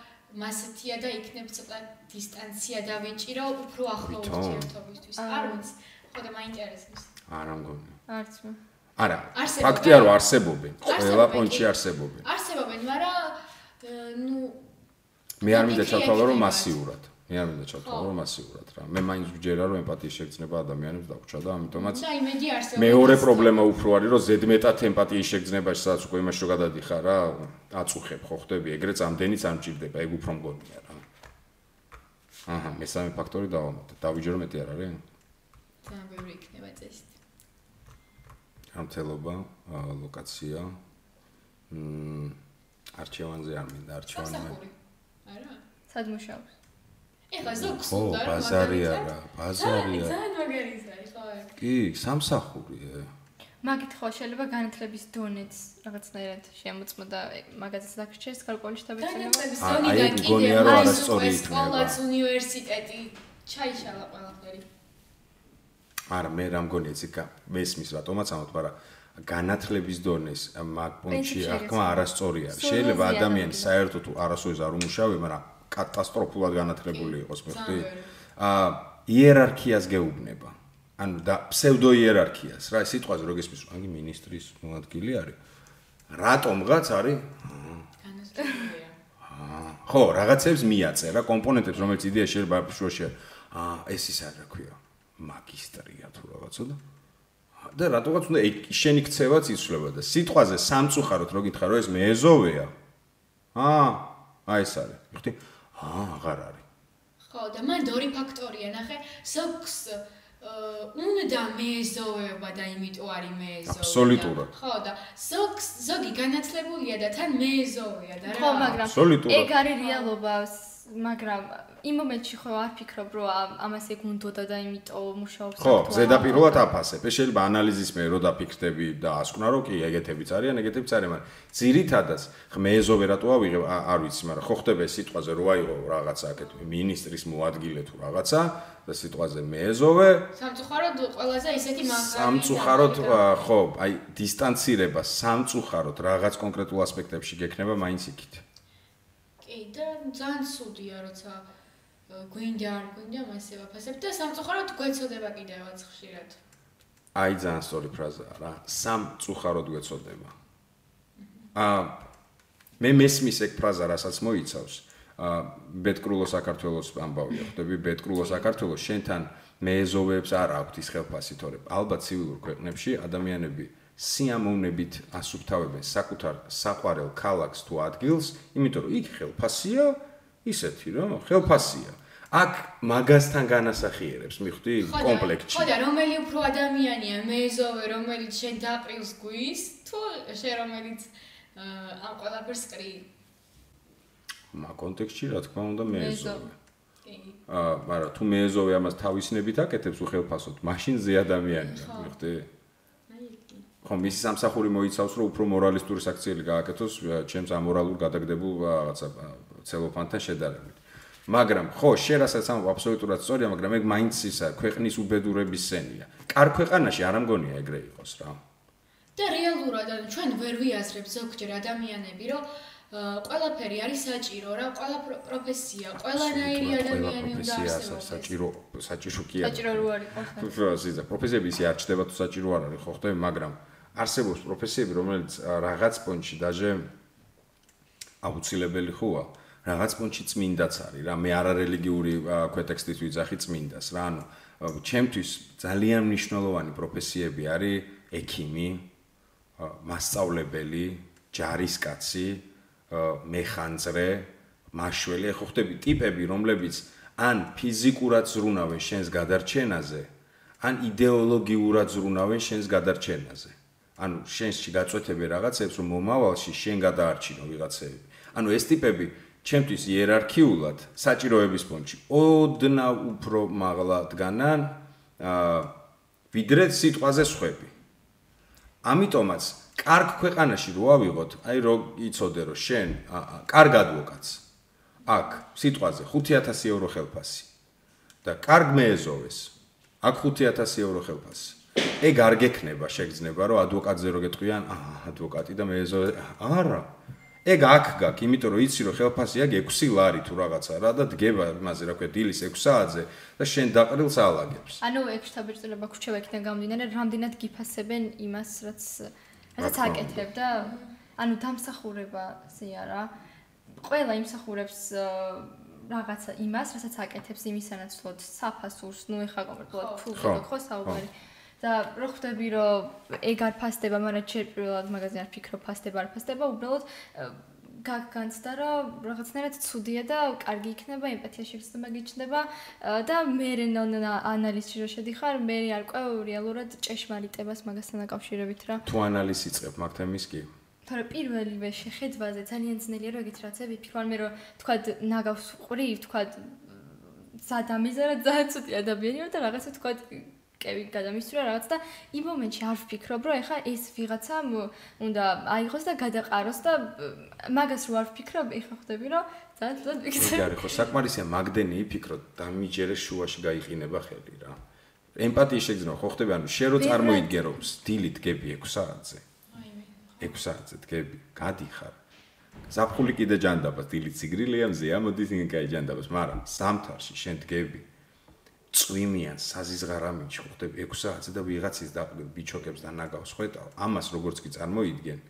მასეთია და იქნებ ცოტა დისტანცია დავიჭირო უფრო ახლო ურთიერთობისთვის არ ვიცი ხო და მაინტერესებს არა მგონი. არც მე. არა, ფაქტია რომ არსებობენ. ყველა პონჩი არსებობენ. არსებობენ მაგრამ ნუ მე არ მინდა ჩავთვალო რომ მასიურად. მე არ მინდა ჩავთვალო რომ მასიურად რა. მე მაინც ვჯერა რომ ემპათიის შეგრძნება ადამიანებს დაგვჭა და ამიტომაც და იმედი არსებობს მეორე პრობლემა უფრო არის რომ ზედმეტად ემპათიის შეგრძნებაში სადაც უკვე იმაში რომ გადადიხარ რა, აწუხებ ხო ხდები, ეგრეც ამდენიც არ მჭირდება, ეგ უფრო მგონია რა. აჰა, მესამე ფაქტორი დავამატე. დავიჯერო მეტი არ არის? ძალიან ბევრი იქნება წესით ამთელობა, აა, ლოკაცია. მმ არჩევანზე არ მინდა სამსახური არა სად მუშაობს? ეხლა ზოგს ხო, უნდა, რომ ბაზარი მაგალითად- არა, ბაზარი ძალიან მაგარი არის ხო კი, სამსახური. ე. მაგით ხო შეიძლება განათლების დონეც რაღაცნაირად შემოწმოდა მაგაზეც დაგჭერს გარკვეული შტაბის განათლების ზონიდან ეგ კიდე რომ არის უკვე იქნება. სკოლაც უნივერსიტეტი ჩაიშალა ყველაფერი არა, მე რა მგონია იცი, გა- მესმის რატომაც ამოთ, მაგრამ განათლების დონეს მაგ აღქმა ეგეც. არასწორი არის. შეიძლება ადამიანი საერთოდ თუ არასოდეს არ უმუშავე, მაგრამ კატასტროფულად განათლებული იყოს მე ხვდი. ძალიან აა იერარქიას გეუბნება. ანუ და ფსევდო იერარქიას, რა სიტყვაზე რო გესმის, აგი მინისტრის მოადგილი არის. რატომღაც არის აა ხო, რაღაცებს მიაწერა, კომპონენტებს, რომელიც იდეა შეიძლება შუაში აა ეს ის არ რა ქვია, მაგისტრია თუ რაღაცა და და რატოღაც უნდა შენი ქცევაც იცვლება და სიტყვაზე სამწუხაროდ რო გითხარ რომ ეს მეეზოვეა აა აი ეს არის ხთი აა აღარ არის ხო და მან ორი ფაქტორია ნახე ზოგს უნდა მეეზოვება და იმიტომ არის მეეზოვე. აბსოლუტურად. ხო და ზოგს ზოგი განათლებულია და თან მეეზოვეა და რა. ხო, მაგრამ ეგ არის რეალობა, მაგრამ იმ მომენტში ხო არ ფიქრობ რომ ამას ეგ უნდოდა და იმიტომ მუშაობს ხო ზედაპირულად აფასებ. ეს შეიძლება ანალიზის მე რო დაფიქრდები და ასკნა რომ კი ეგეთებიც არიან ეგეთებიც არიან მაგრამ ძირითადად ხმეეზოვე რატო ავიღებ? არ ვიცი მაგრამ ხო ხდება ეს სიტყვაზე რო აიღო რაღაცა აქეთ მინისტრის მოადგილე თუ რაღაცა და სიტყვაზე მეეზოვე. სამწუხაროდ ყველაზე ისეთი მაგარი სამწუხაროდ ხო აი დისტანცირება სამწუხაროდ რაღაც კონკრეტულ ასპექტებში გექნება მაინც იქით. კი და ძალიან ცუდია როცა გვინდა არ გვინდა მასე ვაფასებ და სამწუხაროდ გვეცოდება კიდევაც ხშირად. აი ძალიან სწორი ფრაზაა რა. სამწუხაროდ გვეცოდება. აა მე მესმის ეგ ფრაზა რასაც მოიცავს. აა ბეტკრულო საქართველოს ამბავია. ხდები ბეტკრულო საქართველოს შენთან მეეზოვებს არ აქვთ ის ხელფასი თორე ალბათ ცივილურ ქვეყნებში ადამიანები სიამოვნებით ასუფთავებენ საკუთარ საყვარელ ქალაქს თუ ადგილს, იმიტომ რომ იქ ხელფასია, ისეთი რომ ხელფასია. აქ მაგასთან განასახიერებს მიხვდი კომპლექტში. ხო და რომელი უფრო ადამიანია მეზოვე რომელიც შენ დაპრილს გვის თუ შენ რომელიც ამ ყველაფერს ყრი? მაგ კონტექსტში რა თქმა უნდა მეზოვე. აა მაგრამ თუ მეზოვე ამას თავისნებით აკეთებს უხელფასოდ, მაშინ ზე ადამიანია, მიხვდი? ხო, მისი სამსახური მოიცავს რომ უფრო მორალისტური საქციელი გააკეთოს ჩემს ამორალურ გადაგდებულ რაღაცა ცელოფანთან შედარებით. მაგრამ ხო, შენ რასაც ამ აბსოლუტურად სწორია, მაგრამ ეგ მაინც ისა ქვეყნის უბედურების სენია. კარ ქვეყანაში არ ამგონია ეგრე იყოს რა. და რეალურად ჩვენ ვერ ვიაზრებთ ზოგჯერ ადამიანები, რომ ყველაფერი არის საჭირო რა, ყველა პროფესია, ყველანაირი ადამიანი უნდა არსებობდეს. საჭირო, საჭირო კი არა. საჭირო რო არის ხო? პროფესია, პროფესიები ისე არ ჩდება თუ საჭირო არ არის, ხო ხტები, მაგრამ არსებობს პროფესიები, რომელიც რაღაც პონჩი დაჟე აუცილებელი ხოა. რაღაც პუნჩი წმინდაც არის რა მე არარელიგიური ქვეტექსტით ვიძახი წმინდას რა ანუ ჩემთვის ძალიან მნიშვნელოვანი პროფესიები არის ექიმი მასწავლებელი ჯარისკაცი მეხანძრე მაშველი ხო ხდები ტიპები რომლებიც ან ფიზიკურად ზრუნავენ შენს გადარჩენაზე ან იდეოლოგიურად ზრუნავენ შენს გადარჩენაზე. ანუ შენში გაწვეთები რაღაცებს რომ მომავალში შენ გადაარჩინო ვიღაცები ანუ ეს ტიპები ჩემთვის იერარქიულად საჭიროების პონჩი ოდნა უფრო მაღლა დგანან აა ვიდრე სიტყვაზე სხვები. ამიტომაც კარგ ქვეყანაში რო ავიღოთ, აი რო იცოდე რომ შენ კარგ ადვოკატს აქ სიტყვაზე 5000 ევრო ხელფასი და კარგ მეეზოვეს აქ 5000 ევრო ხელფასი. ეგ არ გექნება შეგძნება რომ ადვოკატზე რო გეტყვიან, აა ადვოკატი და მეეზოვე არა. ეგ აქ გაქვს, იმიტომ რომ იცი რომ ხელფასი აქ 6 ლარი თუ რაღაცა რა და დგება იმაზე რა ქვია დილის 6 საათზე და შენ დაყრილს ალაგებს. ანუ ეგ შთაბეჭდილება ქუჩევა იქიდან გამდინარე, რამდენად გიფასებენ იმას, რაც რაც აკეთებ და ანუ დამსახურება ზია რა. ყველა იმსახურებს რაღაცა იმას, რასაც აკეთებს იმისანაც თქო საფასურს, ნუ ეხა კონკრეტულად ფულს ხო საუბარი. და რო ხვდები რომ ეგ არ ფასდება, მაგრამ შეიძლება პირველად მაგაზე არ ფიქრო ფასდება, არ ფასდება, უბრალოდ გაგანცდა რომ რაღაცნაირად ცუდია და კარგი იქნება, ემპათიაში გწდება გიჩნდება და მე რენონ ანალიზში რო შედიხარ, მე არ ყვევ რეალურად ჭეშმარიტებას მაგასთან დაკავშირებით რა. თუ ანალიზი წებ მაგ თემის კი. თორე პირველივე შეხედვაზე ძალიან ძნელია რომ ეგეთ რაღაცები ფიქრო, ან მე რომ თქვა ნაგავს ყრი, თქვა ზადამიზერად ძალიან ცუდი ადამიანია და რაღაცა თქვა კევი გადამისვრა რაღაც და იმ მომენტში არ ვფიქრობ, რომ ეხა ეს ვიღაცა უნდა აიღოს და გადაყაროს და მაგას რო არ ვფიქრობ, ეხა ხვდები, რომ ძალიან ძალიან ვიქცე. კი, ხო, საკმარისია მაგდენი ფიქრო და მიჯერე შუაში გაიყინება ხელი რა. ემპათია შეგძნო, ხო ხვდები, ანუ შენ რო წარმოიდგენ რომ დილით გები 6 საათზე. აი მე. 6 საათზე დგები, გადიხარ. ზაფხული კიდე ჯანდაბას, დილით სიგრილია, მზეა, მოდის იქ კაი ჯანდაბას, მაგრამ სამთარში შენ დგები. წვიმიან საზიზღარამინში ხვდები 6 საათზე და ვიღაცის დაყრდ ბიჩოკებს და ნაგავს ხვეტავ ამას როგორც კი წარმოიდგენ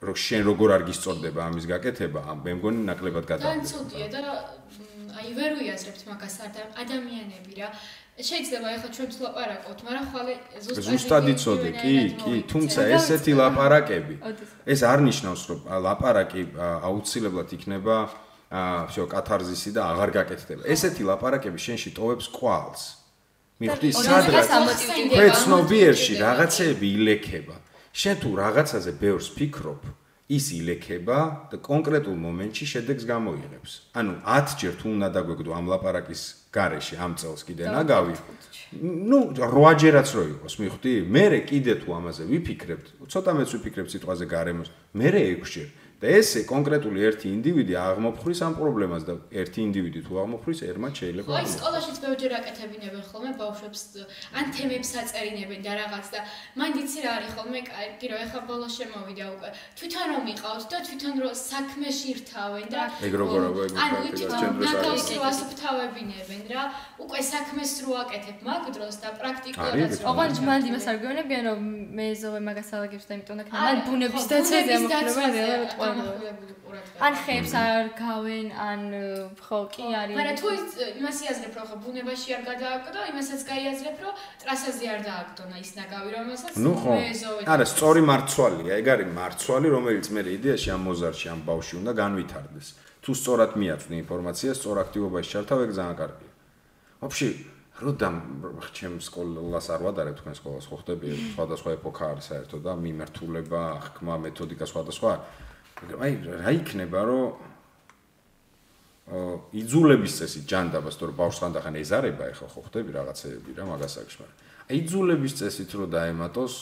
რო შენ როგორ არ გისწორდება ამის გაკეთება, ამ მე მგონი ნაკლებად თან გადავიდა. ცუდია და აი ვერ ვიაზრებთ მაგას ადამ- ადამიანები რა. შეიძლება ახლა ჩვენ ვლაპარაკობთ, მაგრამ ხვალე ზუსტად ზუსტად იცოდე, კი, კი, თუმცა ესეთი ლაპარაკები ეს არ ნიშნავს, რომ ლაპარაკი აუცილებლად იქნება აა, всё, კათარზისი და აღარ გაკეთდება. ესეთი ლაპარაკები შენში ტოვებს კვალს. მიხვდი, და სადღაც რაღაცა ამოტივირდება, ქვეც ცნობიერში ამოტივირდება. რაღაცეები ილექება. შენ თუ რაღაცაზე ბევრს ფიქრობ, ის ილექება და კონკრეტულ მომენტში შედეგს გამოიღებს. ანუ 10 ჯერ თუ უნდა დაგვეგდო ამ ლაპარაკის გარეშე ამ წელს კიდე ნაგავი. ну 8 ჯერაც რო იყოს, მიხვდი? მე კიდე თუ ამაზე ვიფიქრებთ, ცოტა მეც ვიფიქრებ სიტყვაზე გარემოს, მე 6 ჯერ და ესე კონკრეტული ერთი ინდივიდი აღმოფხრის ამ პრობლემას და ერთი ინდივიდი თუ აღმოფხრის, ერთმან შეიძლება აი სკოლაშიც ბევრჯერ აკეთებინებენ ხოლმე ბავშვებს ან თემებს აწერინებენ და რაღაც და მან იცი რა არის ხოლმე კარგი რომ ეხა ბოლოს შემოვიდა უკვე. თვითონ რომ იყავთ და თვითონ რომ საქმეში რთავენ და ეგ როგორ აღო, ეგ ანუ თვითონ ჩემ დროს არ ნაგავს არის. რო ასუფთავებინებენ რა უკვე საქმეს რო აკეთებ მაგ დროს და პრაქტიკულადაც ოღონდ მანდ იმას არ გვეუბნებიან რომ მე ზოვე მაგას ალაგებს და იმიტომ და არა, მან ბუნების ხო, დაცვაზე ბუნების ამოხლებენ ან ხეებს არ გავენ, ან ხო კი არის. მაგრამ თუ იმას იაზრებ რომ ხო ბუნებაში არ გადააგდო, იმასაც გაიაზრებ რომ ტრასაზე არ დააგდონა ის ნაგავი რომელსაც მეზოვე არა, სწორი მარცვალია, ეგ არის მარცვალი, რომელიც მე იდეაში ამ მოზარდში ამ ბავში უნდა განვითარდეს. თუ სწორად მიაწვდი ინფორმაციას, სწორ აქტივობაში ჩართავ, ეგ ძალიან კარგია. ვაფშე, როდამ ჩემ სკოლას არ ვადარებ თქვენ სკოლას, ხო ხდები, სხვადასხვა ეპოქა არის საერთოდ და მიმართულება, ხმა, მეთოდიკა სხვადასხვა. აი, რა იქნება, რომ იძულების წესი ჯანდაბას, თორე ბავშვს ხანდახან ეზარება ეხლა ხო ხდები რაღაცეები რა მაგას აქვს, მაგრამ აი იძულების წესით რო დაემატოს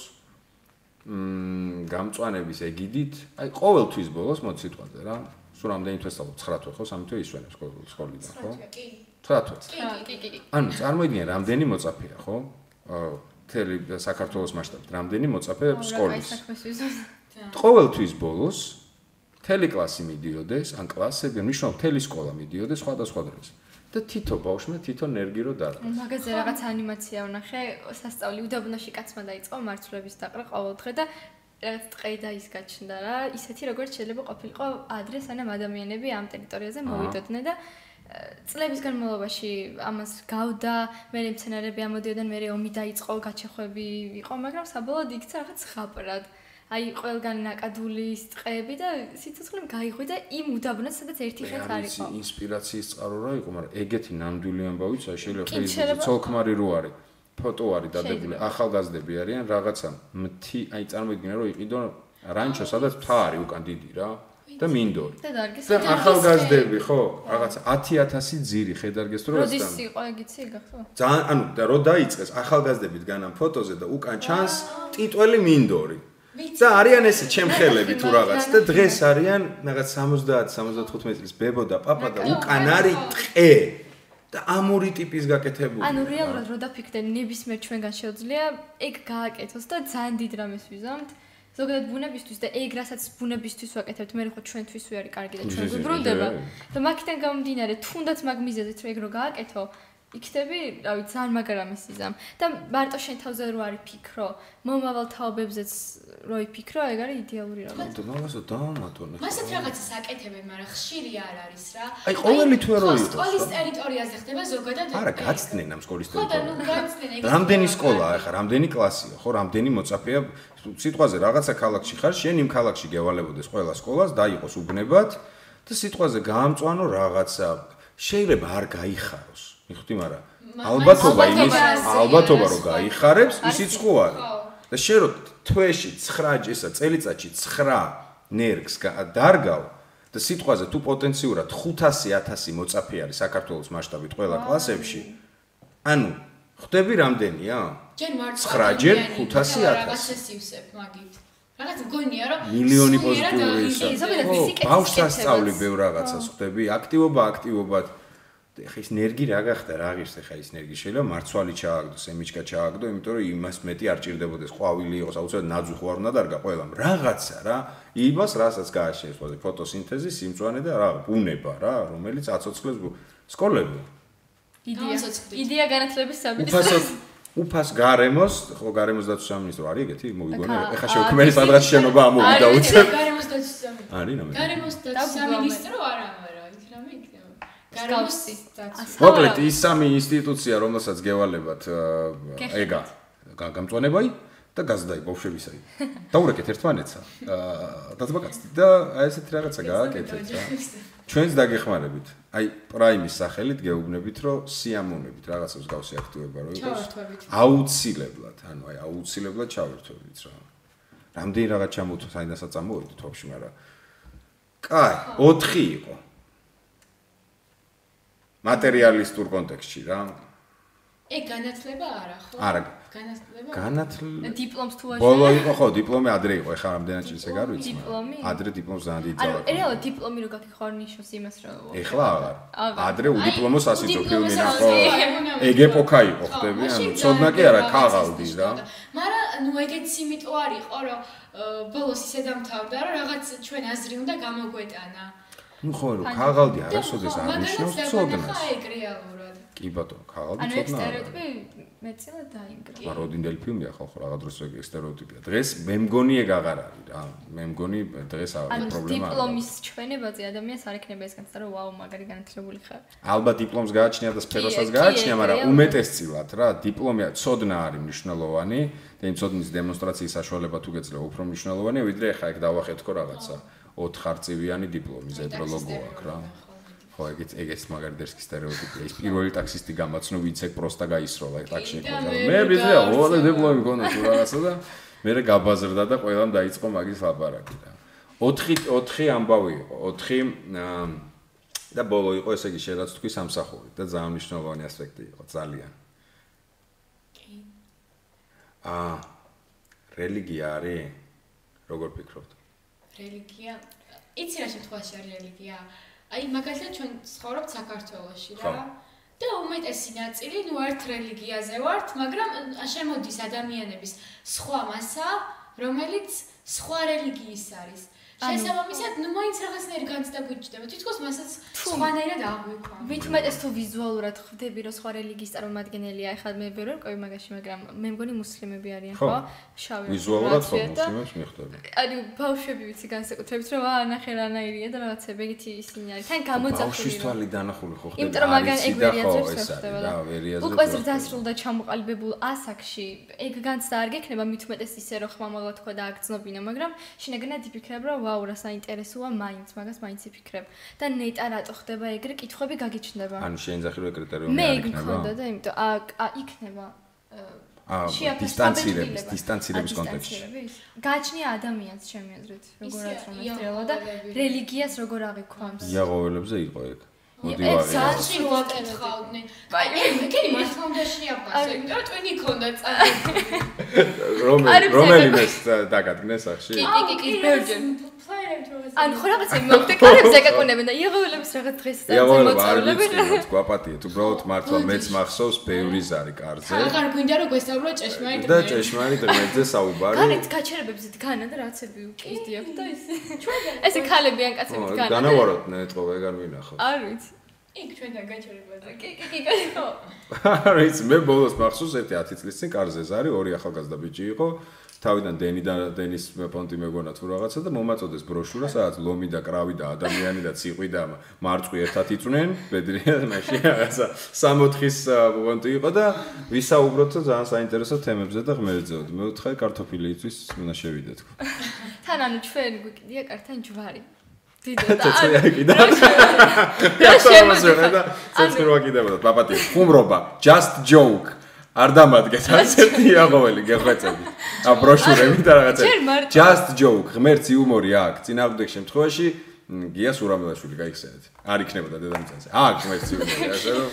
მ გამწვანების ეგიდით, აი ყოველთვის ბოლოს მოდი სიტყვაზე რა. სულ რამდენი თვე სწავლობ? 9 თვე ხო? 3 თვე ისვენებს სკოლ- სკოლიდან, ხო? კი 9 თვე. კი კი კი ანუ წარმოიდგინე რამდენი მოწაფეა, ხო? აა მთელი საქართველოს მასშტაბით რამდენი მოწაფე სკოლის. ყოველთვის ბოლოს მთელი კლასი მიდიოდეს, ან კლასები, ნიშნავს მთელი სკოლა მიდიოდეს სხვადასხვა დროს. და თითო ბავშვმა თითო ნერგი რო დარყა. მაგაზე რაღაც ანიმაცია ვნახე, სასწავლი უდაბნოში კაცმა დაიწყო მარცვლების დაყრა ყოველდღე და რაღაც ტყე და ის გაჩნდა რა, ისეთი როგორც შეიძლება ყოფილიყო ადრე სანამ ადამიანები ამ ტერიტორიაზე მოვიდოდნენ და აა, წლების განმავლობაში ამას გავდა, მე მცენარეები ამოდიოდნენ, მე ომი დაიწყო, გაჩეხვები იყო, მაგრამ საბოლოოდ იქცა რაღაც ხაპრად. აი ყველგან ნაკადულის ტყეები და სიცოცხლე გაიღვიდა იმ უდაბნოს, სადაც ერთი ხეთ არ იყო. ინსპირაციის წყარო რა იყო, მაგრამ ეგეთი ნამდვილი ამბავიც აი შეიძლება შეიძლება. ცოლქმარი რო არის. ფოტო არის დადებული, ახალგაზრდები არიან რაღაცა მთი, აი წარმოიდგინე რომ იყიდო რანჩო, სადაც მთა არის უკან დიდი რა და მინდორი. და დარგის და ახალგაზრდები ხო, რაღაცა 10000 ძირი ხედარგეს თუ როდის რაღაცა. იყო ეგიცი გახსოვ? ძალიან ანუ და რო დაიწყეს ახალგაზრდები დგან ამ ფოტოზე და უკან ჩანს ტიტველი მინდორი. და არიან ესე ჩემხელები თუ რაღაც და დღეს არიან რაღაც 70-75 წლის ბებო და პაპა და უკან არის ტყე და ამური ტიპის გაკეთებული. ანუ რეალურად რო დაფიქრდე ნებისმიერ ჩვენგან შეუძლია ეგ გააკეთოს და ძალიან დიდ რამეს ვიზამთ. ზოგადად ბუნებისთვის და ეგ რასაც ბუნებისთვის ვაკეთებთ, მე ხო ჩვენთვის ვი არის კარგი და ჩვენ გვიბრუნდება. ჟე. და მაგიდან გამომდინარე, თუნდაც მაგ მიზეზით რომ ეგ რო გააკეთო, იქნები, რავი, ძალიან მაგარ ამას იზამ. და მარტო შენ თავზე რო არის ფიქრო, მომავალ თაობებზეც რო იფიქრო, ეგ არის იდეალური რამე. და მაგასო დაამატონე. მასაც რაღაცას აკეთებენ, მაგრამ ხშირი არ არის რა. აი, ყოველი თვე რო ხო, იყოს, სკოლის რა. ტერიტორიაზე ხდება ზოგადად. არა, გაცდნენ ამ სკოლის ხო და ნუ ტერიტორიაზე. გაცდნენ ეგ. რამდენი სკოლაა ახლა, რამდენი კლასია, ხო, რამდენი მოწაფეა? სიტყვაზე რაღაცა ქალაქში ხარ, შენ იმ ქალაქში გევალებოდეს ყველა სკოლას, დაიყოს უბნებად და სიტყვაზე გაამწვანო რაღაცა. შეიძლება არ გაიხაროს. მიხვდი, მაგრამ ალბათობა იმის, ალბათობა რომ გაიხარებს, ისიც ხო არის. და შენ რო თვეში 9 ესა წელიწადში 9 ნერგს გა- დარგავ და სიტყვაზე თუ პოტენციურად 500-1000 მოწაფე არის საქართველოს მასშტაბით ყველა კლასებში, ანუ ხვდები რამდენია? ჯერ მარტო ცხრა ჯერ ადამიანი 500 და 1000. რაღაცა სივსებ მაგით. რაღაც მგონია რომ მილიონი პოზიტიური ისა. ბავშვს ასწავლი ბევრ რაღაცას ხვდები, აქტივობა აქტივობად. ეხა ის ნერგი რა გახდა, რა ღირს ეხა ის ნერგი შეიძლება მარცვალი ჩააგდოს, ემიჩკა ჩააგდო, იმიტომ რომ იმას მეტი არ ჭირდებოდეს, ყვავილი იყოს, აუცილებლად ნაძვი ხო არ უნდა დარგა ყველამ. რაღაცა რა, იმას რასაც გააშენს, ხო, ფოტოსინთეზი, სიმწვანე და რა, ბუნება რა, რომელიც აცოცხლებს სკოლები. იდეა. იდეა განათლების უფასოდ უფას გარემოს, ხო გარემოს დაცვის სამინისტრო არის ეგეთი? მოვიგონე. აა, შევქმენი სადღაც შენობა ამოვიდა არის, უცებ. გარემოს დაცვის სამინისტრო. არის ნამდვილად. გარემოს დაცვის სამინისტრო არა, არა, იქ რამე იქნება. გარემოს მსგავსი. დაცვის. ასე. მოკლედ ის სამი ინსტიტუცია, რომელსაც გევალებათ ეგა გა- გამწვანებაი და გაზდაი ბავშვებისაი. <laughs> დაურეკეთ ერთმანეთსა. აა დაწმაკაცდით და აი ესეთი რაღაცა გააკეთეთ რა. ჩვენს დაგეხმარებით. აი პრაიმის სახელით გეუბნებით, რომ სიამოვნებით რაღაცას გავსი აქტივება რო იყოს. აუცილებლად, ანუ აი აუცილებლად ჩავერთვებით რა. რამდენი რაღაც ჩამოთო საინდასაც ამოვიდით თოფში, მაგრამ კაი, 4 იყო. მატერიალისტურ კონტექსტში რა. ეგ განათლება არა, ხო? არა. განათლება. განათლება დიპლომს თუ ბოლო ვაჟა იყო ხო, დიპლომი ადრე იყო, ეხლა რამდენად ჭირს ეგ არ ვიცი. დიპლომი? ადრე დიპლომს ძალიან დიდი ძალა. რეალურად დიპლომი რო გაქი ხარ ნიშნავს იმას რომ ეხლა აღარ. ადრე უდიპლომოს ასიცო უდიპლომოს ფილმი ასიცო, ხო? ეგ ეპოქა იყო, ხდები? ანუ ცოდნა კი არა, ქაღალდი რა. მაგრამ ნუ ეგეც იმიტომ არ იყო, რომ ბოლოს ისე დამთავრდა, რომ რაღაც ჩვენ აზრი უნდა გამოგვეტანა. ну ხო რომ ქაღალდი არასოდეს არ ნიშნავს ცოდნას. კი ბატონო ქაღალდი ცოდნა ანუ სტერეოტიპი მეტწილად დაინგრა მაგრამ როდინდელი ფილმი ახლა ხო რაღაც დროს სტერეოტიპია დღეს მე მგონი ეგ აღარ არის რა. მე მგონი დღეს აღარ პრობლემა არის ანუ დიპლომის ჩვენებაზე ადამიანს არ ექნება ეს განცდა რომ ვაუ მაგარი განათლებული ხარ. ალბათ დიპლომს გააჩნია და სფეროსაც გააჩნია მაგრამ უმეტესწილად რა. დიპლომია ცოდნა არის მნიშვნელოვანი. და იმ ცოდნის დემონსტრაციის საშუალება თუ გეძლევა უფრო მნიშვნელოვანია ვიდრე ახლა ეგ დავახეთქო რაღაცა. აა 4-ხარწივიანი diplom-ი ზედროლოგო აქვს რა. ხო, ეგეც ეგეც მაგარ დერსკი стереოტიპია. ის პირველი ტაქსისტი გამაცნო ვიცე პროსტა გაისროლა ტაქსში ეკონა. მე ვიზია ორი დიპლომი გქონდა თუ რაღაცა და მე გაბაზრდა და ყველამ დაიწყო მაგის ლაპარაკი რა. 4 4 ამბავი იყო. 4 და ბოლო იყო ესე იგი შეიძლება თქვი სამსახური და ძალიან მნიშვნელოვანი ასპექტი იყო ძალიან. კი. აა რელიგია არის? როგორ ფიქრობთ? რელიგია. იცი რა შემთხვევაში არის რელიგია? აი მაგალითად ჩვენ ცხოვრობთ საქართველოში რა. და უმეტესი ნაწილი ნუ ერთ რელიგიაზე ვართ, მაგრამ შემოდის ადამიანების სხვა მასა, რომელიც სხვა რელიგიის არის. შესაბამისად, ნუ მაინც რაღაცნაირი განცდა გვიჭდება. თითქოს მასაც სხვანაირად აღვიქვამ. მით უმეტეს თუ ვიზუალურად ხვდები რომ სხვა რელიგიის წარმომადგენელია, ეხლა მე ვერ ვარ ყვი მაგაში, მაგრამ მე მგონი მუსლიმები არიან, ხო. ხო? შავი ვიზუალურად ხო და- მუსლიმებს მიხვდები. ანუ ბავშვები ვიცი განსაკუთრებით რომ აა ნახე რანაირია და რაღაცები ეგეთი ისინი არის. თან გამოძახული. ბავშვის თვალი დანახული ხო ხდება. იმიტომ რომ მაგან ეგ ვერიაზებს ეს ხდება და და ვერიაზებს. უკვე ზრდასრულდა ჩამოყალიბებულ ასაკში ეგ განცდა არ გექნება მით უმეტეს ისე რომ ხმამაღლა თქვა და აგწნობინა მაგრამ შინაგანად იფიქრებ რომ ვაუ რა საინტერესოა მაინც მაგას მაინც იფიქრებ და ნეტა რატო ხდება ეგრე კითხვები გაგიჩნდება ანუ შეინძახი რომ კრიტერიუმი მე არ იქნება. მქონდა და იმიტომ ა იქნება აა დისტანცირების დისტანცირების კონტექსტში. გააჩნია ადამიანს ჩემი აზრით როგორ რეალურად და რელიგიას როგორ აღიქვამს იაღოველებზე იყო ეგ. მოდი ვაღიაროთ. ძალიან სულ ვაკითხავდნენ. აი, აი, მე მართლა უნდა შეაფასო, იმიტომ რომ ტვინი ქონდა წადი. <laughs> რომელი კარიბჭე რომელიმეს დაგადგნეს ახში? კი, კი, კი, კი, ფლაერებს როგორ ან ხო რაღაცა მოგდე კარებს ეკაკუნებენ და იაღოველებს რაღაც დღეს ვიცით, გვაპატიეთ, უბრალოდ მართლა მეც მახსოვს ბევრი ზარი კარზე აღარ გვინდა რომ გვესწავლო ჭეშმარიტ და ჭეშმარიტ ღმერთზე საუბარი. განეთ გაჩერებებზე დგანა და რაცები უკისდი აქვს და ისე. ესე ქალები ან კაცები დგანა. და- განავაროთ ნეტყობა ეგ არ ვინახავ. არ ვიცი. იქ ჩვენთან გაჩერებაზე. კი, კი, კი, კი, ხო. <laughs> არ ვიცი, მე ბოლოს მახსოვს ერთი 10 წლის წინ კარზე ზარი, ორი ახალგაზრდა ბიჭი იყო. თავიდან დენი და დენის პონტი მეგონა თუ რაღაცა და მომაწოდეს ბროშურა, სადაც ლომი და კრავი და ადამიანი და ციყვი და მარწყვი ერთად იწვნენ, ბედრია მაშინ რაღაცა 64-ის პონტი იყო და ვისაუბროთ ძალიან საინტერესო თემებზე და ღმერთზეოდ. მე ვთხარი კარტოფილი იწვის, უნდა შევიდე თქო. თან ანუ ჩვენ გვიკიდია კართან ჯვარი. დიდო <laughs> და <laughs> აკიდა. რა <laughs> შემოდი და ცეცხლი ვაკიდებოდა. პაპატი, ხუმრობა, just joke. არ დამადგეთ ასეთი აღოველი გეხვეწები. ა ბროშურები და რაღაცები. just joke, ღმერთი იუმორი აქვს. წინააღმდეგ შემთხვევაში მ, გია სურამელაშვილი გაიხსენეთ. არ იქნებოდა დედამიწაზე. აქვს ღმერთი იუმორი, ასე რომ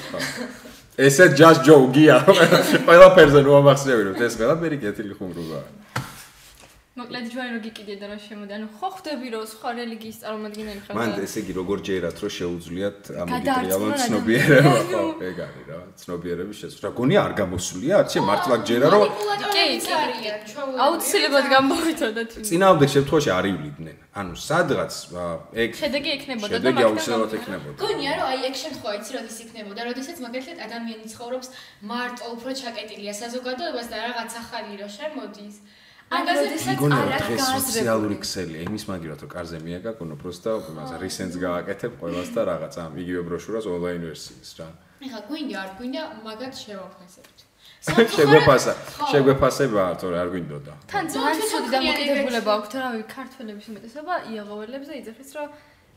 ესე just joke გია. <laughs> ყველაფერზე ნუ ამახსნევი რომ ეს ყველაფერი კეთილი ხუმრობაა. მოკლედ ჯვარი რო გიკიდე და რა შემოდი. ანუ ხო ხვდები რომ სხვა რელიგიის წარმომადგენელი ხარ. მან ესე იგი როგორ ჯერათ რომ შეუძლიათ გადაარწმუნონ ცნობიერება ხო ეგ არის რა ცნობიერების რა გონია არ გამოსულია არჩე მართლა გჯერა რომ კი, კი, აუცილებლად გამოვიწოდა თუ. წინააღმდეგ შემთხვევაში არ ივლიდნენ ანუ სადღაც ეგ შედეგი ექნებოდა და შედეგი აუცილებლად ექნებოდა გონია რომ აი ეგ შემთხვევა იცი როდის იქნებოდა, როდესაც მაგალითად ადამიანი ცხოვრობს მარტო უფრო ჩაკეტილია საზოგადოებას და რაღაც ახალი რო შემოდის. ან მაგაზე როდესაც გონია არ არის დღეს სოციალური ქსელია იმის მაგივრად რომ კარზე მიაგაკონო პროსტა იმას რისენს გააკეთებ ყველას და რაღაც ამ იგივე ბროშურას ონლაინ ვერსიის რა. ეხლა გვინდა არ გვინდა მაგათ შევაფასებთ. <laughs> შეგვეფასა შეგვეფასება თორე არ გვინდოდა. თან ძალიან ცუდი დამოკიდებულება აქვს რავი ქართველების უმეტესობა იაღოველებს და იძახის რომ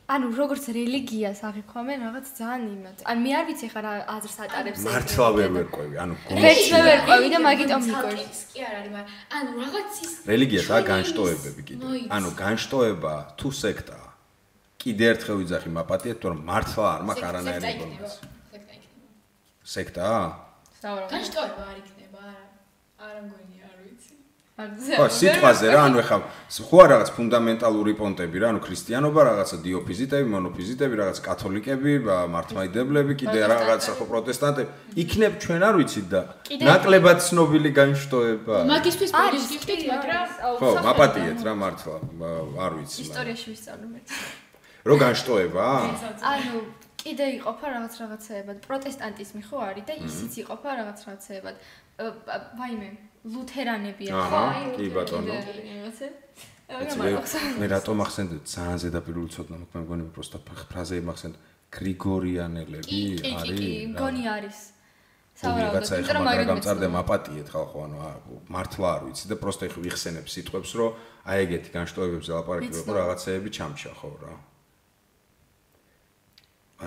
ანუ როგორც რელიგიას აღიქვამენ რაღაც ძალიან იმათ. ან მე არ ვიცი ხა რა აზრს ატარებს ეს. მართლა ვერ ვერკვევი ანუ ვერც მე ვერ ყვევი და მაგიტომ წარკის კი არ არის, მაგრამ ანუ რაღაც ის რელიგია და ჩვენი განშტოებები კიდე ანუ განშტოება თუ სექტაა კიდე ერთხელ ვიძახი მაპატიეთ თუ რომ მართლა არ მაქვს სექტა არანაირი ინფორმაცია სექტა იქნება. სექტაა საუბრობ. განშტოება არ იქნება, არა. მგონია, არ ვიცი. ხო სიტყვაზე რა ანუ ეხლა ხო რაღაც ფუნდამენტალური პონტები რა ანუ ქრისტიანობა რაღაცა დიოფიზიტები მონოფიზიტები რაღაც კათოლიკები მართლმადიდებლები კიდე რაღაცა ხო პროტესტანტები. იქნებ ჩვენ არ ვიცით და ნაკლებად ცნობილი განშტოება მაგისტვის არის პოდიშტი ხდით, მაგრამ ხო მაპატიეთ რა მართლა არ ვიცი ისტორიაში ვისწავლე. რო განშტოება ანუ კიდე იყოფა რაღაც რაღაცეებად. პროტესტანტიზმი ხო არის და ისიც იყოფა რაღაც რაღაცეებად. ვაიმე, ლუთერანებია ხო? აჰა, აი, კი, ბატონო. მე- რატომ ახსენდი ძალიან ზედაპირული ცოდნა მე მგონი პროსტა ფრაზები მახსენდი გრიგორიანელები კი, კი, კი, არის კი, რა. მგონი არის. ვიღაცა იმიტომ ეხლა რომ გამწარდა მეცნობა. მაპატიეთ ხალხო ანუ მართლა არ ვიცი და პროსტა ეხ ვიხსენებ სიტყვებს რომ აი ეგეთი განშტოებებზე ლაპარაკი იყო მეცნობა. რაღაცეები ჩამჩა ხო რა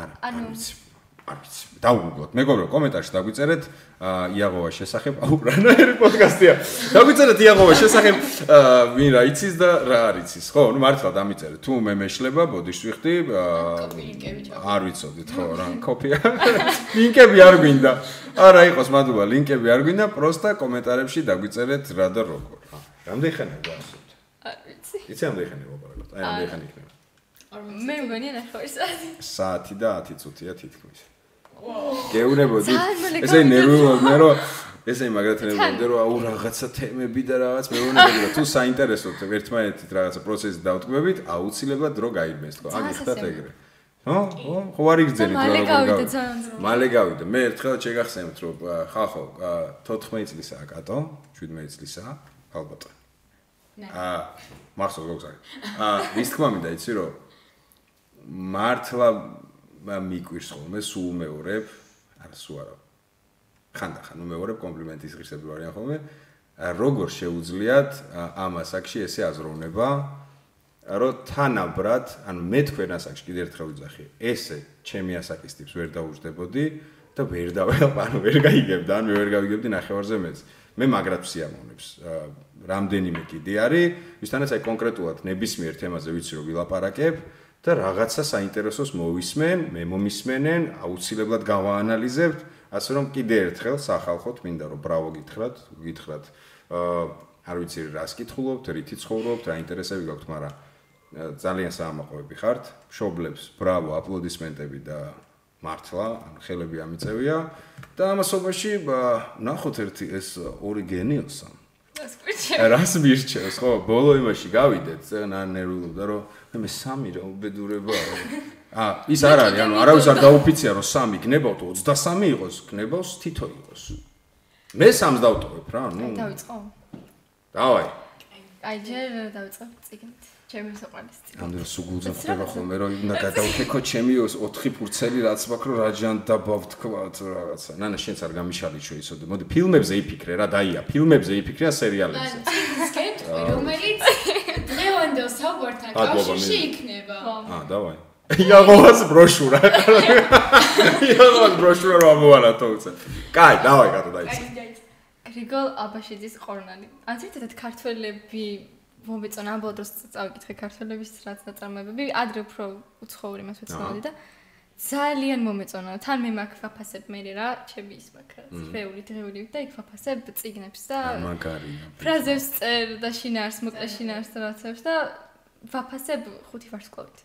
არა არ ანუ- არ ვიცი დაუგუგლოთ მეგობრო კომენტარში დაგვიწერეთ ა, იაღოვას შესახებ. აუ რანაირი პოდკასტია. დაგვიწერეთ იაღოვას შესახებ ვინ რა იცის და რა არ იცის. ხო ნუ მართლა დამიწერეთ თუ მე მეშლება ბოდიშს ვიხდი არ ვიცოდით ხო რა კოპია ლინკები არ გვინდა. არა იყოს მადლობა ლინკები არ გვინდა პროსტა კომენტარებში დაგვიწერეთ რა და როგორ. რა რამდენი ხანია გვასწავთ არ ვიცი. იცი რამდენი ხანია ვაპარაკოთ? აი რამდენი ხანი იქნება მე მგონია ნახევარი საათი. საათი და 10 წუთია თითქმის გეუნებოდი მალე ესე გავიდა ნერვიულობდი რომ ესე მაგათ ნერვიულობდი რომ აუ რაღაცა თემები და რაღაც მეუბნები რომ თუ საინტერესოთ ერთმანეთით რაღაცა პროცესი დავტკბებით აუცილებლად დრო გაიგმეს თქო. აგიხდათ სასიამოვნო. ეგრე. ხო ხო ხო არ იგრძელით მალე რომ გავიდა გავიდა. ძალიან ძრო. მალე გავიდა მე ერთხელ შეგახსენებთ რომ ხახო ა, 14 წლისაა კატო 17 წლისაა ალბათ. აა მახსოვს გოგზარი აა ვის თქმა მინდა იცი რომ მართლა მა- მიკვირს ხოლმე სულ მეორებ არა სულ არა. ხანდახან მეორებ კომპლიმენტის ღირსები ვარიან ხოლმე. როგორ შეუძლიათ ამ ასაკში ესე აზროვნება რომ თანაბრად ანუ მე თქვენ ასაკში კიდევ ერთხელ ვიძახი ესე ჩემი ასაკის ტიპს ვერ დაუждდებოდი და ვერ დავეყ <laughs> ანუ ვერ გაიგებდა ან მე ვერ გავიგებდი ნახევარზე მეც. მე მაგრად ვსიამოვნებს რამდენიმე კიდე არის. ვისთანაც აი კონკრეტულად ნებისმიერ თემაზე ვიცი რომ ვილაპარაკებ და რაღაცა საინტერესოს მოვისმენ, მე მომისმენენ, აუცილებლად გავაანალიზებთ, ასე რომ კიდე ერთხელ სახალხოთ მინდა რომ ბრავო გითხრათ, გითხრათ. აა არ ვიცი რას კითხულობთ, რითი ცხოვრობთ, რა ინტერესები გაქვთ, მაგრამ ძალიან საამაყობები ხართ. მშობლებს ბრავო, აპლოდისმენტები და მართლა, ანუ ხელები ამიწევია და ამასობაში ნახოთ ერთი ეს ორი გენიოსა. რას მირჩევს ხო ბოლო იმაში გავიდეთ ზენა ნერვიულობდა რომ მე სამი რა უბედურება <laughs> ა ის არ არის ანუ არავის არ დაუფიცია რომ სამი გნებავთ 23 იყოს გნებავს თითო იყოს. მე სამს დავტოვებ რა ნუ. დავიწყო. დავაი. აი ჯერ დავიწყო წიგნით. ჩემი საყვარლის წიგნი. ამდენ სუგულზე ხდება ხოლმე რომ უნდა გადავთეკო ჩემი 4 ფურცელი რაც მაქვს რომ რაჯან დაბავ თქვათ რაღაცა. ნანა შენც არ გამიშალიჩო ისოდე მოდი ფილმებზე იფიქრე რა დაია ფილმებზე იფიქრე ან სერიალებზე. წიგნის კეთყვი, <laughs> რომელიც დღევანდელ საუბართან კავშირში იქნება. ა დავაი. იაღოვას ბროშურა. იაღოვას ბროშურა რომ ამოვალათო უცე კაი დავაი კატო დაიცე გრიგოლ აბაშიძის ყორნალი. ან ზედათ ქართველები მომეწონა ამბოლ დროს წავიკითხე ქართველების რაც ნაწარმოებები, ადრე უფრო უცხოური მას ვეცნობდი და ძალიან მომეწონა. თან მე მაქვს ვაფასებ მე რა, ჩემი ის მაქვს რა. წვეული დღეული და იქ ვაფასებ წიგნებს და მაგარია. ფრაზებს წერ და შინაარს, მოკლე შინაარს და რაცებს და ვაფასებ ხუთი ვარსკვლავით.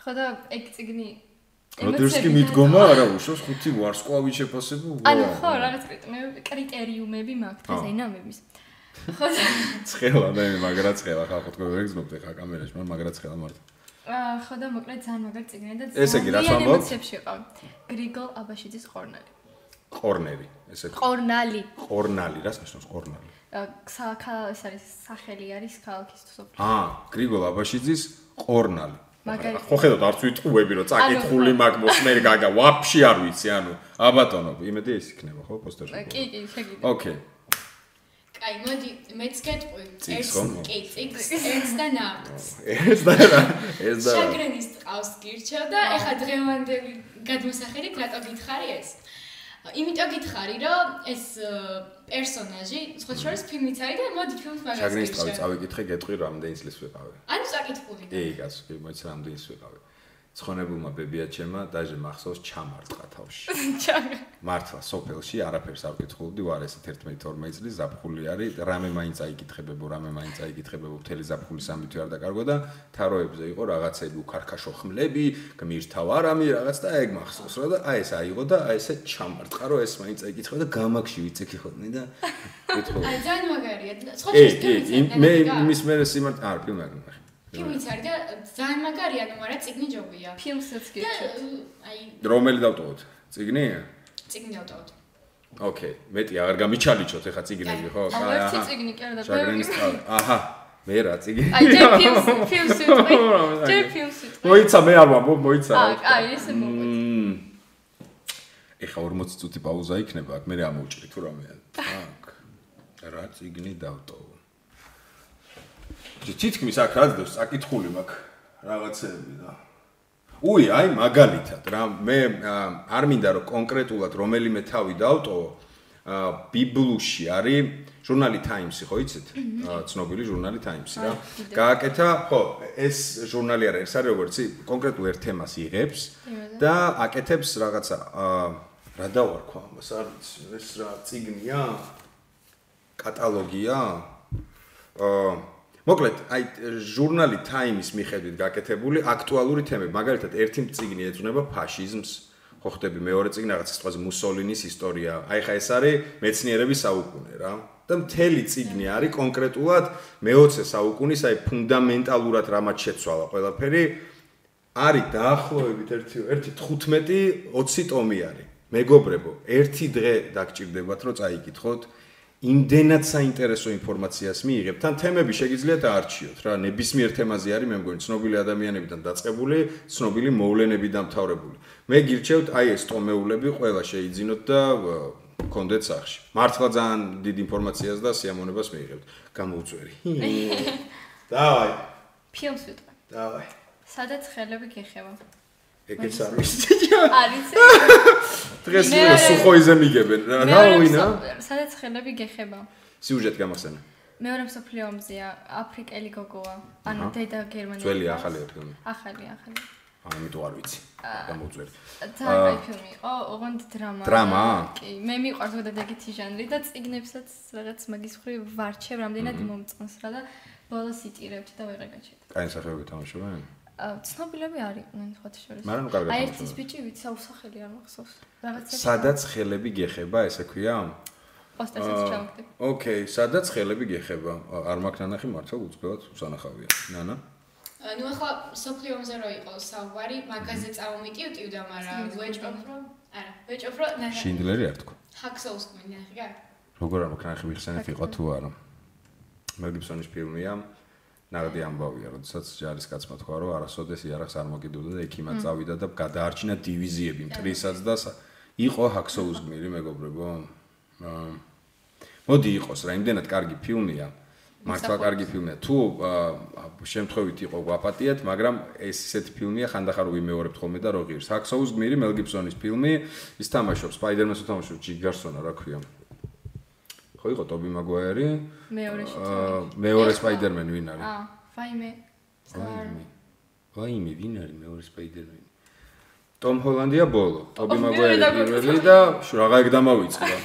ხო და ეგ წიგნი როდერსკი მიდგომა არა უშავს ხუთი ვარსკვლავით შეფასება? ანუ ხო, რაღაც კრიტერიუმები, მაქვს დღეს აინამების. <laughs> ხო ცხელა და მაგრა ცხელა ხალხო თქვენ ვერ გძნობთ ხა კამერაში, მაგრამ მაგრა ცხელა მარტო. ხო და მოკლედ ძალიან მაგარ წიგნი და ესე იგი, რას ვამბობ? ემოციებში ვიყავ. გრიგოლ აბაშიძის ყორნალი. ყორნერი, ესე ყორნალი. ყორნალი, რას ნიშნავს ყორნალი? საქა ეს არის სახელი არის ქალაქის სოფლის. აა, გრიგოლ აბაშიძის ყორნალი. მაგარი. ხო ხედავთ არც ვიტყუები რომ წაკითხული მაგ მოსმერი გაგა ვაფშე არ ვიცი ანუ აბატონო იმედი ეს იქნება ხო პოსტერში კი კი შეგიძლია. ოკეი კაი, მოდი, მეც გეტყვი. ხომ? კი, წიგს, ერთს და ნავთს. ეს და რა ეს და შაგრენის ტყავს გირჩევ და ეხა დღევანდელი გადმოსახედით რატო გითხარი ეს? იმიტომ გითხარი, რომ ეს პერსონაჟი, სხვა შორის ფილმიც არის და მოდი ფილმს მაგას შაგრინის ტყავი გირჩევ. წავიკითხე გეტყვი რამდენი წლის ვიყავი ანუ საკითხული. კი კი მოიცა რამდენი წლის ვიყავი ცხონებულმა ბებიაჩემმა დაჟე მახსოვს ჩამარტყა თავში. <laughs> მართლა სოფელში არაფერს არ ვკითხულობდი ვარ ესე 11-12 წლის ზაფხული არის. რამე მაინც აიკითხებებო რამე მაინც აიკითხებებო მთელი ზაფხული სამი თვე არ დაკარგვა და თაროებზე იყო რაღაცები უქარქაშო ხმლები გმირთავ არამი რაღაც და ეგ მახსოვს რა და აი ეს აიღო და აი ესე ჩამარტყა რომ ეს მაინც აიკითხება და გამაგში ვიწექიხოდნენ და <laughs> კითხულობ აი, ძალიან მაგარია. სხვა არის, მე იმის მერე სიმართ არ ფილმი არ ნახე ფილმიც არის და ძალიან მაგარია, ნუ არა წიგნი ჯობია. ფილმსაც და გირჩევ. აი, რომელი დავტოვოთ წიგნი წიგნი დავტოვოთ. ოკეი მეტი აღარ გამიჩალიჩოთ ეხა წიგნები ხო ერთი წიგნი კი არა და შაგრენის ბევრი. ტყავი აჰა მე რა წიგნი აი ჯერ ფილმს ფილმს <laughs> ვიტყვი. ჯერ ფილმს ვიტყვი. მოიცა მე არ ვამბობ მოიცა აა, აი ესე მმ. ეხა 40 წუთი პაუზა იქნება აქ მე რა მოვჭრი თუ რამეა აქ რა წიგნი დავტოვო თითქმის აქ რაც დევს საკითხული მაქვს რაღაცეები და უი აი მაგალითად რა მე არ მინდა რომ კონკრეტულად რომელიმე თავი დავტოვო ბიბლუში არის ჟურნალი Times-ი ხო იცით? ცნობილი ჟურნალი Times-ი რა. გააკეთა, ხო, ეს ჟურნალი არის, ეს არის როგორც კონკრეტულ ერთ თემას იღებს და აკეთებს რაღაცა რა დავარქვა ამას, არ ვიცი, ეს რა ციგნია? კატალოგია? აა მოკლედ, აი ჟურნალი Time-ის მიხედვით გაკეთებული აქტუალური თემები, მაგალითად, ერთი წიგნი ეძღვნება ფაშიზმს, ხო ხდები მეორე წიგნი რაღაც ისწვაზე მუსოლინის ისტორია. აი ხა ეს არის მეცნიერების საუკუნე რა. და მთელი წიგნი არის კონკრეტულად მე-20 საუკუნის აი ფუნდამენტალურად რამაც შეცვალა ყველაფერი. არის დაახლოებით 1 1 15 20 ტომი არის. მეგობრებო, ერთი დღე დაგჭირდებათ რომ წაიკითხოთ. იმდენად საინტერესო ინფორმაციას მიიღებთ. თან თემები შეგიძლიათ აარჩიოთ რა, ნებისმიერ თემაზე არის, მე მგონი, ცნობილი ადამიანებიდან დაწყებული, ცნობილი მოვლენები დამთავრებული. მე გირჩევთ აი ეს ტომეულები ყველა შეიძინოთ და გქონდეთ სახში. მართლა ძალიან დიდ ინფორმაციას და სიამოვნებას მიიღებთ. გამოუწვერი. <laughs> დავაი, ფილმს ვიტყვი. დავაი. სადაც ხელები გეხება. ეგეც არის. არის დღეს მე არ- სუხოიზე მიგებენ. რა ვინა? სადაც ხელები გეხება. სიუჟეტი გამახსენე. მეორე მსოფლიო ომზეა, აფრიკელი გოგოა. ანუ დედა გერმანია. ძველი ახალია ფილმი. ახალი, ახალი. ამიტომ არ ვიცი. ძალიან კაი ფილმი იყო, ოღონდ დრამა. დრამა? კი, მე მიყვარს ზოგადად ეგეთი ჟანრი და წიგნებსაც რაღაც მაგის ხრი ვარჩევ რამდენად მომწონს რა და ბოლოს იტირებთ და ვეღარ გაჩერდა. კაი სახეობები თამაშობენ? აა, ცნობილები არიყვნენ სხვა შორის. მაგრამ ნუ კარგად აი ერთის ბიჭი ვიცი, აუსახელი არ მახსოვს. რაღაცა სადაც ხელები გეხება, ესე ქვია? პოსტერსაც ჩავაგდებ. ოკეი, სადაც ხელები გეხება. არ მაქვს ნანახი მართლა უცბად უსანახავია. ნანა. ნუ ახლა სოფლიომზე რო იყო საუბარი, მაგაზე წავმიტივტივდა, მაგრამ ვეჭოფ რომ არა, ვეჭოფ რომ ნახე. შინდლერი არ თქვა. ჰაქსოუს კვინი, რა. როგორ არ მაქვს ნანახი მიხსენეთ იყო თუ არა. მელ გიბსონის ფილმია. ნაღდი ამბავია, როდესაც ჯარის კაცმა თქვა, რომ არასოდეს იარაღს არ მოგიდოდა და ექიმად წავიდა და გადაარჩინა დივიზიები მტრისაც და იყო ჰაქსოუს გმირი, მეგობრებო. მოდი იყოს რა, იმდენად კარგი ფილმია. მართლა კარგი ფილმია. თუ შემთხვევით იყო გვაპატიათ, მაგრამ ეს ისეთი ფილმია, ხანდახარ ვიმეორებთ ხოლმე და რო ღირს. ჰაქსოუს გმირი მელ გიბსონის ფილმი, ის თამაშობს სპაიდერმენს უთამაშობს ჯი გარსონა, რა ქვია. ხო იყო ტობი მაგუაირი? მეორეში. აა, მეორე სპაიდერმენი ვინ არის? აა, ვაიმე. ვაიმე. ვაიმე, ვინ არის მეორე სპაიდერმენი? ტომ ჰოლანდია ბოლო, ტობი მეორე პირველი და რაღა ეგ დამავიწყდა.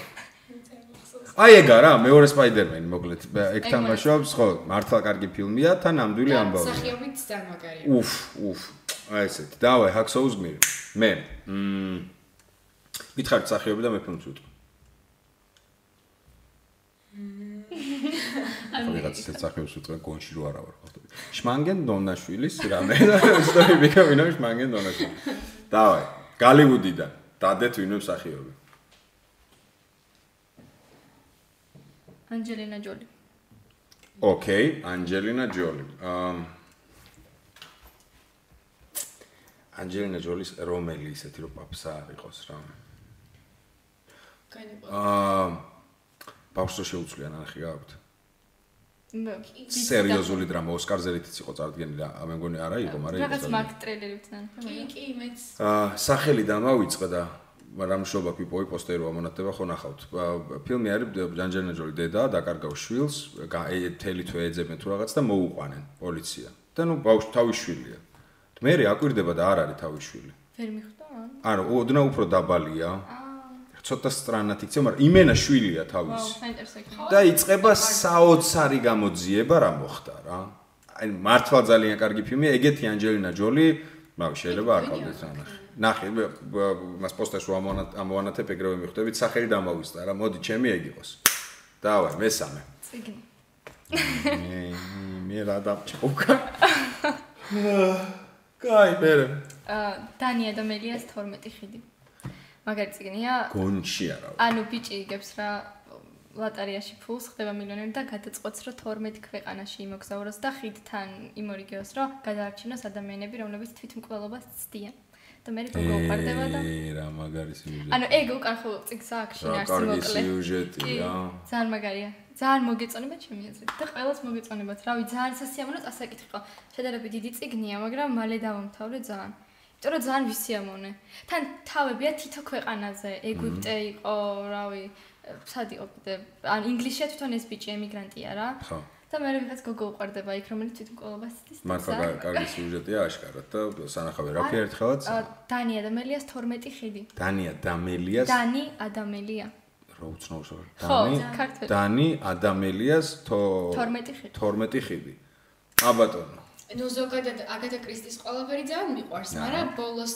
აი ეგ არა, მეორე სპაიდერმენი მოკლედ. ეგ თამაშობს, ხო, მართლა კარგი ფილმია, თან ნამდვილი ამბავი. სახიობით ძალიან მაგარია. უფ, უფ. აი ესეთი. დავაი, ჰაქსოუს გმირი. მე. მმ. მითხარით სახიობი და მე ფილმს ვიტყვი. ანუ რაღაც ისეთ სახიობს ვიტყვი, გონში რო არა ვარ ხო. შმანგენ დონაშვილის რამე <laughs> ისტორია მიკავინა შმანგენ დონაშვილი. დავაი, გალიუდიდან დადეთ ვინმე სახიობი. ანჯელინა ჯოლი. ოკეი, ანჯელინა ჯოლი. აა ანჯელინა ჯოლის რომელი ისეთი რო პაპსა არ იყოს რა. განიყო. აა ბავშვს შეუძლია ნახი გაქვთ. სერიოზული დრამა ოსკარზე რითიც იყო წარდგენილი რა, მე მგონი არა იყო, მაგრამ რაღაც მაგ ტრეილერით ნახე. კი, კი, მეც აა სახელიდან მოვიწყე და რამშობა პიპოი პოსტერო ამონათება ხო ნახავთ. ფილმი არის ჯანჯელინა ჯოლი დედა დაკარგავს შვილს, თელი თვე ეძებენ თუ რაღაც და მოუყვანენ პოლიცია. და ნუ ბავშვი თავის შვილია. მე აკვირდება და არ არის თავის შვილი. ვერ მიხვდა? არა, ოდნა უფრო დაბალია. ცოტა სტრანად იქცე, მაგრამ იმენა შვილია ვაუ, თავის. საინტერესო. და იწება საოცარი გამოძიება რა მოხდა რა. აი მართლა ძალიან კარგი ფილმია, ეგეთი ანჯელინა ჯოლი, მაგრამ შეიძლება არ ყავდეთ რა ნახე. ნახე, მას ამოანათ- ამოანათებ ეგრევე მიხვდებით, სახელი დამავისდა რა, მოდი ჩემი ეგ იყოს. დავაი, მესამე. წიგნი. მე მე რა დამჭყუკა. <sighs> <sighs> კაი, მე აა, დანია და მელიას 12 ხიდი. მაგარი წიგნია. გონში არა. ანუ ბიჭი იგებს რა ლოტარიაში ფულს ხდება მილიონერი და გადაწყვეტს რომ 12 ქვეყანაში იმოგზაუროს და ხიდთან იმორიგეოს რომ გადაარჩინოს ადამიანები რომლებიც თვითმკვლელობას ცდიან და მე როგორ უყარდება და რა მაგარი სიუჟეტი. ანუ ეგ უკან ხო წიგს აქვს რა შინაარსი კარგი მოკლე სიუჟეტი კი, რა. ძალიან მაგარია ძალიან მოგეწონება ჩემი აზრით და ყველას მოგეწონებათ რავი ძალიან სასიამოვნო წასაკითხი ხო შედარებით დიდი წიგნია მაგრამ მალე დავამთავრე ძალიან იმიტომ რომ ძალიან ვისიამოვნე თან თავებია თითო ქვეყანაზე. ეგვიპტე იყო რავი სად იყო კიდე ან ინგლისში თვითონ ეს ბიჭი ემიგრანტია რა ხო. და მე ვიღაც გოგო უყარდება იქ რომელიც თვითმკვლელობას ცდის და მართლა კარგი სიუჟეტია აშკარად და სანახავე რა ფი ერთხელაც დანია და მელიას 12 ხიდი. დანია დამელიას დანი ადამელია. რა უცნაურს არის დანი დანი ადამელიას თო 12 ხიდი. 12 ხიდი. აბატონო ნუ ზოგადად აგათა კრისტის ყველაფერი ძალიან მიყვარს, მაგრამ ბოლოს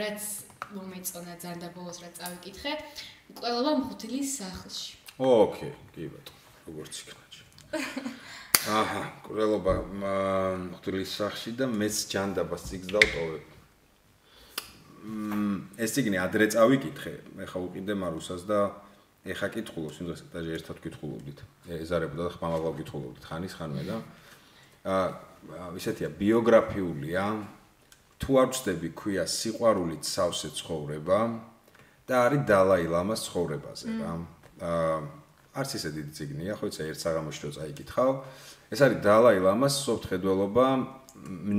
რაც მომეწონა ძალიან და ბოლოს რაც წავიკითხე, ყველობა მღვდლის სახლში. ოკეი კი ბატონო როგორც იქნაჭი <laughs> აჰა ყრელობა მღვდლის სახში და მეც ჯანდაბას ციგს დავტოვებ. მ ეს ციგნი ადრე წავიკითხე მე ხა უყიდე მარუსას და ეხა კითხულობს იმ დროს და ერთად კითხულობდით. ეზარებოდა და ხმამაღლა კითხულობდით ხანის ხანმე და აა ისეთია ბიოგრაფიულია თუ არ ვწდები ქვია სიყვარულით სავსე ცხოვრება და არის დალაი ლამას ცხოვრებაზე რა. აა არც ისე დიდი ციგნია ხო იცი ერთ საღამოში რო წაიკითხავ. ეს არის დალაი ლამას სოფთხედველობა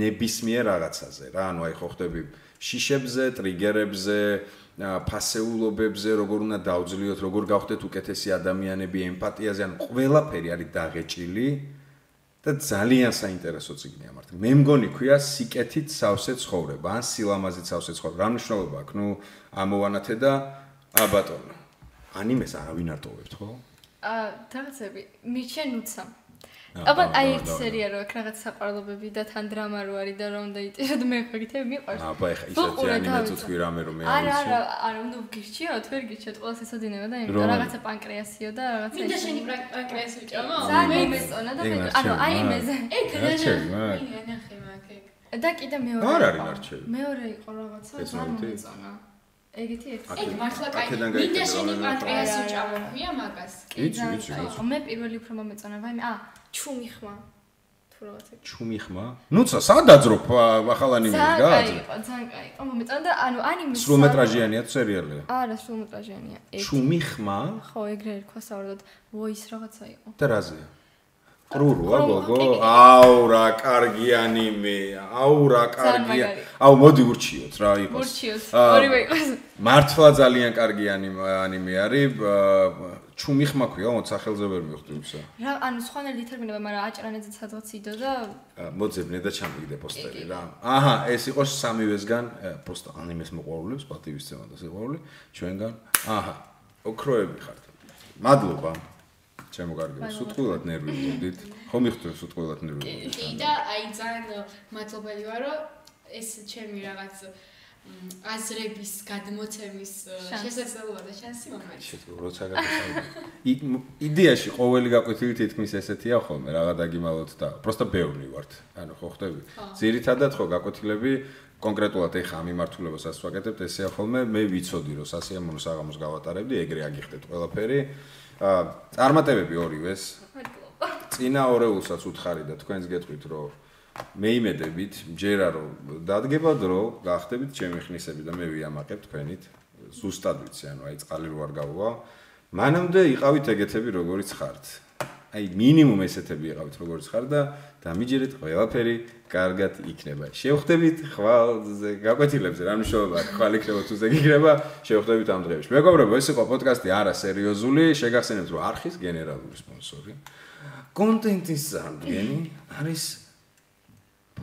ნებისმიერ რაღაცაზე რა. ანუ აი ხო ხდები შიშებზე ტრიგერებზე აა, ფასეულობებზე როგორ უნდა დავძლიოთ როგორ გავხდეთ უკეთესი ადამიანები ემპათიაზე ანუ ყველაფერი არის დაღეჭილი და ძალიან საინტერესო ციგნია მართლა. მე მგონი ქვია სიკეთით სავსე ცხოვრება, ან სილამაზით სავსე ცხოვრება. რა მნიშვნელობა აქვს? ნუ ამოვანათე და აბატონო. ანიმეს არავინ არ ტოვებთ, ხო? აა რაღაცები მიჩენ უცა. აა, აბა აი აა, და- სერია რო აქვს რაღაც საყვარლობები და თან დრამა რო არის და რომ დაიწეროთ მე ხო გითები მიყვარს. აბა ეხა ისეთი ვუყურე ანიმე დავიცვა. თუ თქვი რამე რომ მე არა არ არა ვიცი. არა უნდა გირჩიოთ ვერ გირჩიოთ ყველას ესოდინება და იმიტომ რაღაცა პანკრეასიო და რაღაცა მინდა შენი პანკრეას უჭამო? ძალიან მომეწონა და მე ანუ აა. ანიმეზე ეგ მაგ. ნახე მაგ ეგ. და კიდე მეორე არ არის ნარჩევი. მეორე იყო რაღაცა ეს მომთი? მომეწონა. ეგეთი ერთი. აქ- ეგ მართლა კაი. მინდა შენი რომ პანკრეას არა, უჭამო არა. ქვია მაგას. კი, კაი. იცი. მე პირველი უფრო მომეწონა ვაიმე ა ჩუმი ხმა თუ რაღაცა ჩუმი ხმა? ნუცა სადაძროფ ახალ ანიმეში ძალიან რა? კაი იყო, ძალიან კაი იყო. მომეწონა და ანუ ანიმე სრულმეტრაჟიანია თუ სერიალია? არა, სრულმეტრაჟიანია. ჩუმი ხმა ხო, ეგრე ერქვა საერთოდ voice რაღაცა იყო. და რაზეა? ყრუროა ყრუ- გოგო? აუ რა კარგი ანიმე, აუ რა კარგია. აუ მოდი ურჩიოთ რა იყოს. მურჩიოს, აა, ორივე იყოს. მართლა ძალიან კარგი ანიმე არის. ჩუმი ხმა ქვია, მოც სახელზე ვერ მივხვდი უსა. რა, ანუ სხვანაირი ტერმინება, მაგრამ აჭრანეზე სადღაც იდო და მოძებნე და ჩამიგდე პოსტერი რა. აჰა, ეს იყო სამივესგან პოსტ ანიმეს მოყვარულებს, პატივის ცემა და სიყვარული ჩვენგან. აჰა, ოქროები ხართ. მადლობა. ჩემო კარგი, სუტყვილად ნერვიულობდით. ხო მიხდით სუტყვილად ნერვიულობდით. კი და აი ძალიან მადლობელი ვარ, რომ ეს ჩემი რაღაც აზრების გადმოცემის შესაძლებლობა და შანსი მომაჩ. როცა გაგაცნობ. იდეაში ყოველი გაკვეთილი თითქმის ესეთია ხოლმე, რაღა დაგიმალოთ და პროსტა ბევრი ვართ. ანუ ხო ხდები? ძირითადად ხო გაკვეთილები კონკრეტულად ეხა ამ იმართულებასაც ვაკეთებთ, ესეა ხოლმე, მე ვიცოდი რომ სასიამოვნო საღამოს გავატარებდი, ეგრე აგიხდეთ ყველაფერი. აა წარმატებები ორივეს. წინა ორეულსაც უთხარი და თქვენს გეტყვით რომ მე იმედებით, ჯერა რომ დადგება დრო, გახდებით ჩემი ხნისები და მე ვიამაყებ თქვენით. ზუსტად ვიცი, ანუ აი წყალი რო არ გავვა. მანამდე იყავით ეგეთები როგორიც ხართ. აი მინიმუმ ესეთები იყავით როგორიც ხარ და დამიჯერეთ ყველაფერი კარგად იქნება. შევხვდებით ხვალზე, გაკვეთილებზე, რა მნიშვნელობა აქვს, ხვალ იქნება თუ ზეგი იქნება, შევხვდებით ამ დღეებში. მეგობრებო, ეს იყო პოდკასტი არა სერიოზული, შეგახსენებთ რომ არხის გენერალური სპონსორი. კონტენტის ზარდგენი არის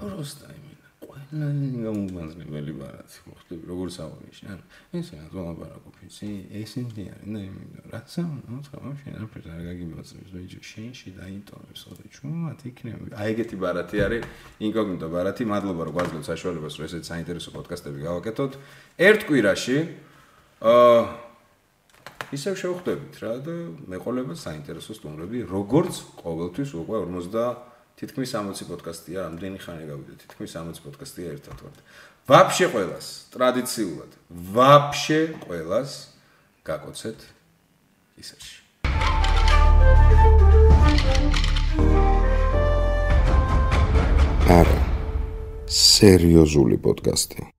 პროსტა იმენა ყველა გამომგანზნებელი ბარათი მოხდები როგორ საუბრიშ ან ეს რა თქმა უნდა ბარაკოფიცი ესენი არის და იმენა რაც ამ თქმა შენ არ ფერ არ გაგიმოცებს ვიჯი შენში დაინტონებს ხოლმე ჩუმად იქნება აი ეგეთი ბარათი არის ინკოგნიტო ბარათი მადლობა რომ გვაძლევთ საშუალებას რომ ესეთ საინტერესო პოდკასტები გავაკეთოთ. ერთ კვირაში აა ისევ შევხვდებით რა და მეყოლება საინტერესო სტუმრები როგორც ყოველთვის უკვე 50 თითქმის 60 პოდკასტია, ამდენი ხანი გავიდე, თითქმის 60 პოდკასტია ერთად ვარ. ვაფშე ყოველას, ტრადიციულად, ვაფშე ყოველას გაკოცეთ ისერში. არა. სერიოზული პოდკასტი.